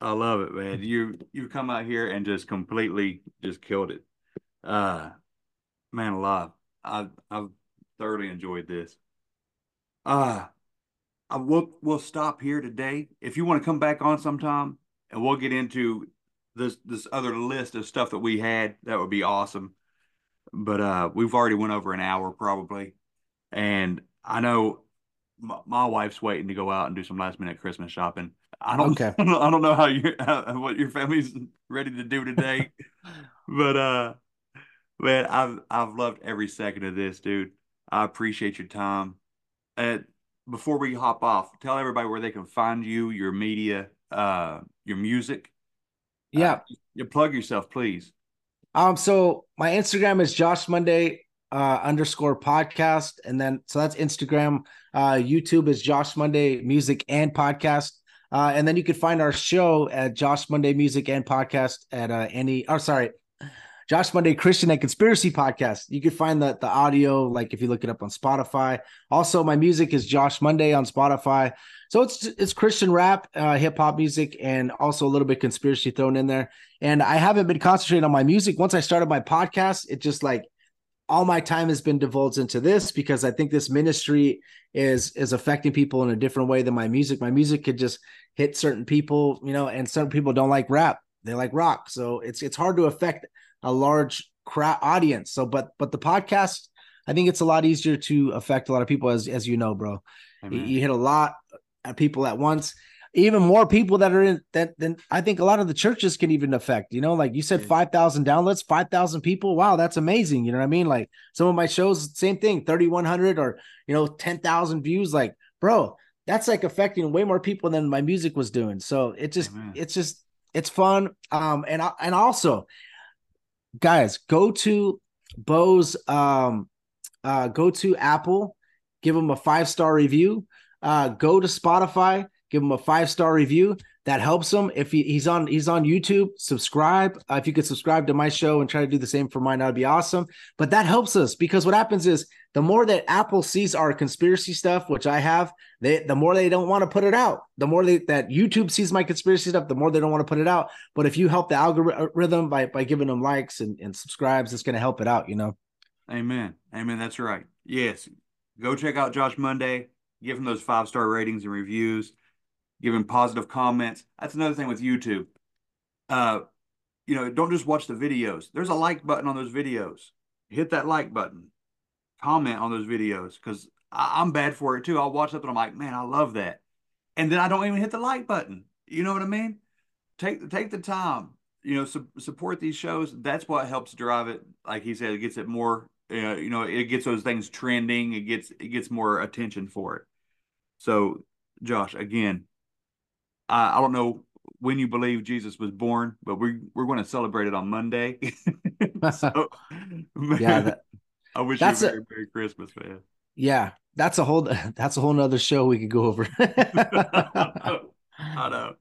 I love it, man. You you come out here and just completely just killed it. Uh man alive. I I've thoroughly enjoyed this. Uh I will we'll stop here today. If you want to come back on sometime and we'll get into this this other list of stuff that we had, that would be awesome. But uh we've already went over an hour probably. And I know my, my wife's waiting to go out and do some last minute Christmas shopping. I don't, Okay. I don't, I don't know how you how, what your family's ready to do today, but uh, man, I've I've loved every second of this, dude. I appreciate your time. And before we hop off, tell everybody where they can find you, your media, uh, your music. Yeah. Uh, you plug yourself, please. Um, so my Instagram is Josh Monday uh underscore podcast, and then so that's Instagram. Uh YouTube is Josh Monday Music and Podcast. Uh, and then you can find our show at Josh Monday Music and Podcast at uh any oh sorry, Josh Monday Christian and Conspiracy Podcast. You can find the the audio, like if you look it up on Spotify. Also, my music is Josh Monday on Spotify. So it's it's Christian rap, uh, hip hop music, and also a little bit conspiracy thrown in there. And I haven't been concentrating on my music. Once I started my podcast, it just like all my time has been divulged into this because I think this ministry is is affecting people in a different way than my music. My music could just hit certain people, you know, and certain people don't like rap; they like rock. So it's it's hard to affect a large crowd audience. So, but but the podcast, I think it's a lot easier to affect a lot of people, as as you know, bro. You, Amen. you hit a lot of people at once. Even more people that are in that than I think a lot of the churches can even affect. You know, like you said, Yeah. five thousand downloads, five thousand people. Wow, that's amazing. You know what I mean? Like some of my shows, same thing, thirty one hundred or you know ten thousand views. Like, bro, that's like affecting way more people than my music was doing. So it just, Amen. it's just, it's fun. Um, and I, and also, guys, go to Bo's. Um, uh, go to Apple, give them a five star review. Uh, go to Spotify, give him a five star review. That helps him. If he, he's on he's on YouTube, subscribe. Uh, if you could subscribe to my show and try to do the same for mine, that'd be awesome. But that helps us because what happens is the more that Apple sees our conspiracy stuff, which I have, they the more they don't want to put it out. The more they, that YouTube sees my conspiracy stuff, the more they don't want to put it out. But if you help the algorithm by by giving them likes and, and subscribes, it's going to help it out. You know. Amen. Amen. That's right. Yes. Go check out Josh Monday. Give him those five star ratings and reviews. Give him positive comments. That's another thing with YouTube. Uh, you know, don't just watch the videos. There's a like button on those videos. Hit that like button. Comment on those videos because I'm bad for it too. I'll watch something. I'm like, man, I love that, and then I don't even hit the like button. You know what I mean? Take take the time. You know, su- support these shows. That's what helps drive it. Like he said, it gets it more. Uh, you know, it gets those things trending. It gets it gets more attention for it. So, Josh, again, I, I don't know when you believe Jesus was born, but we we're going to celebrate it on Monday. so, yeah, that, I wish that's you a Merry, a- Merry Christmas, man. yeah, that's a whole that's a whole nother show we could go over. I know.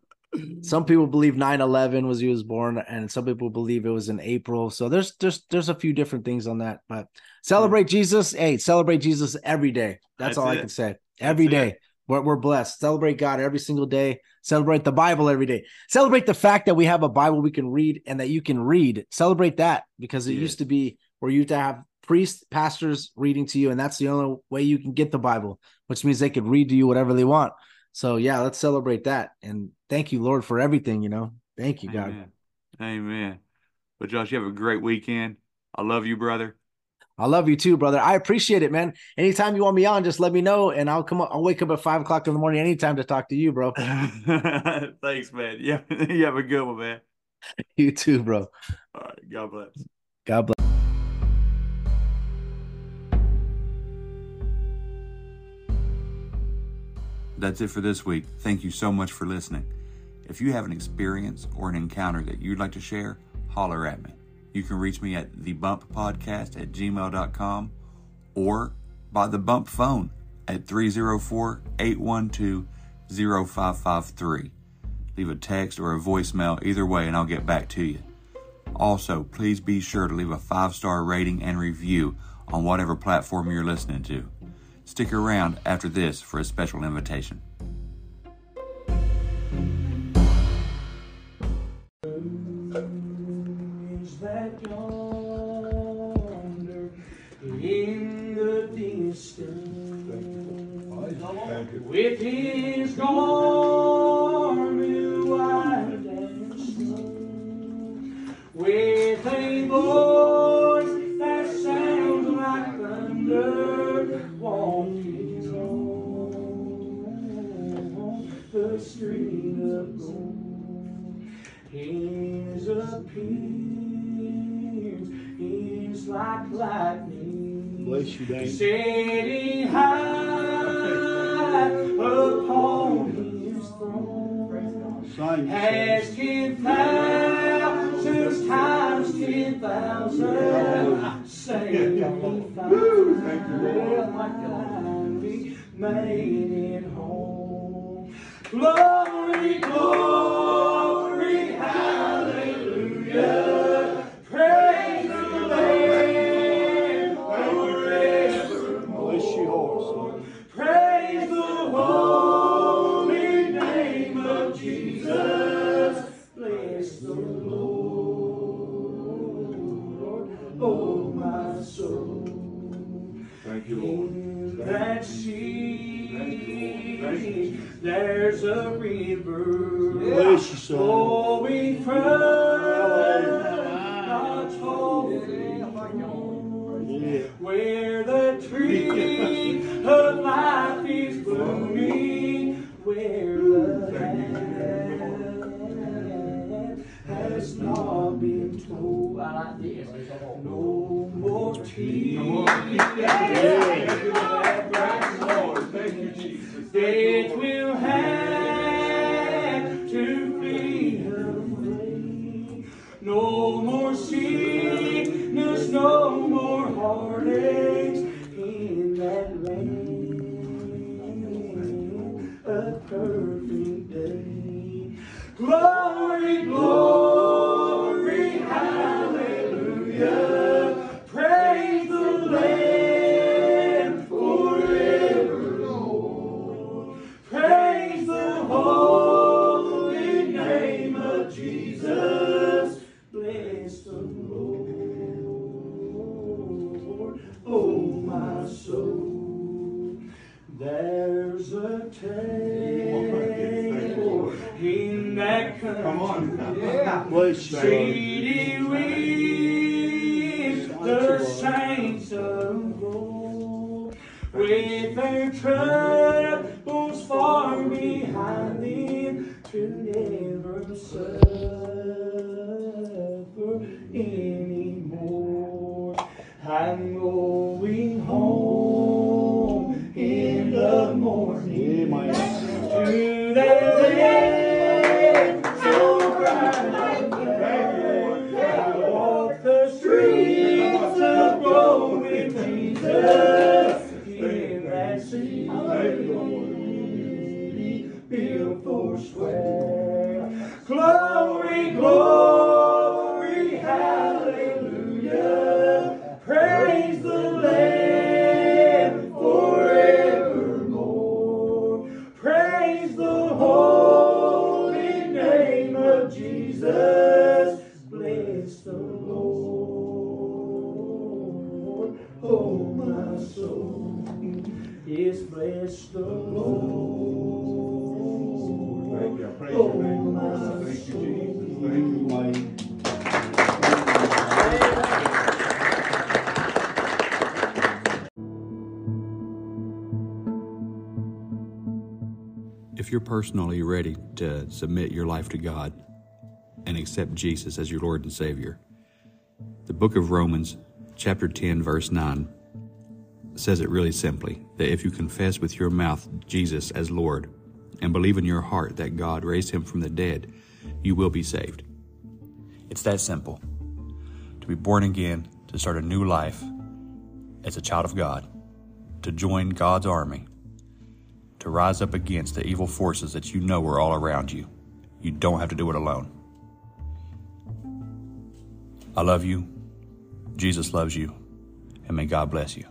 some people believe 9-11 was he was born and some people believe it was in april so there's there's there's a few different things on that but celebrate jesus hey celebrate jesus every day that's, That's all i can say every That's day it. we're, we're blessed celebrate god every single day celebrate the bible every day celebrate the fact that we have a bible we can read and that you can read celebrate that because it Yes. used to be where you to have priests pastors reading to you and that's the only way you can get the bible which means they could read to you whatever they want so yeah, let's celebrate that. And thank you, Lord, for everything, you know. Thank you, God. Amen. Amen. But Josh, you have a great weekend. I love you, brother. I love you too, brother. I appreciate it, man. Anytime you want me on, just let me know and I'll come up. I'll wake up at five o'clock in the morning anytime to talk to you, bro. Thanks, man. Yeah, you have a good one, man. You too, bro. All right. God bless. God bless. That's it for this week. Thank you so much for listening. If you have an experience or an encounter that you'd like to share, holler at me. You can reach me at thebumppodcast at gmail.com or by the bump phone at 304 812 0553. Leave a text or a voicemail either way and I'll get back to you. Also, please be sure to leave a five star rating and review on whatever platform you're listening to. Stick around after this for a special invitation. with his with a street of gold his appearance is like lightning. Bless you, Dane. Setting high upon his throne. Sign Has ten thousands times ten thousand sanctified me, made it home. Glory, glory, there's a river son. flowing from God's holy Yeah. where the tree of life personally ready to submit your life to God and accept Jesus as your Lord and Savior, the book of Romans, chapter 10, verse 9, says it really simply that if you confess with your mouth Jesus as Lord and believe in your heart that God raised him from the dead, you will be saved. It's that simple. To be born again, to start a new life as a child of God, to join God's army, to rise up against the evil forces that you know are all around you. You don't have to do it alone. I love you. Jesus loves you. And may God bless you.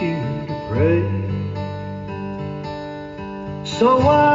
You to pray. So I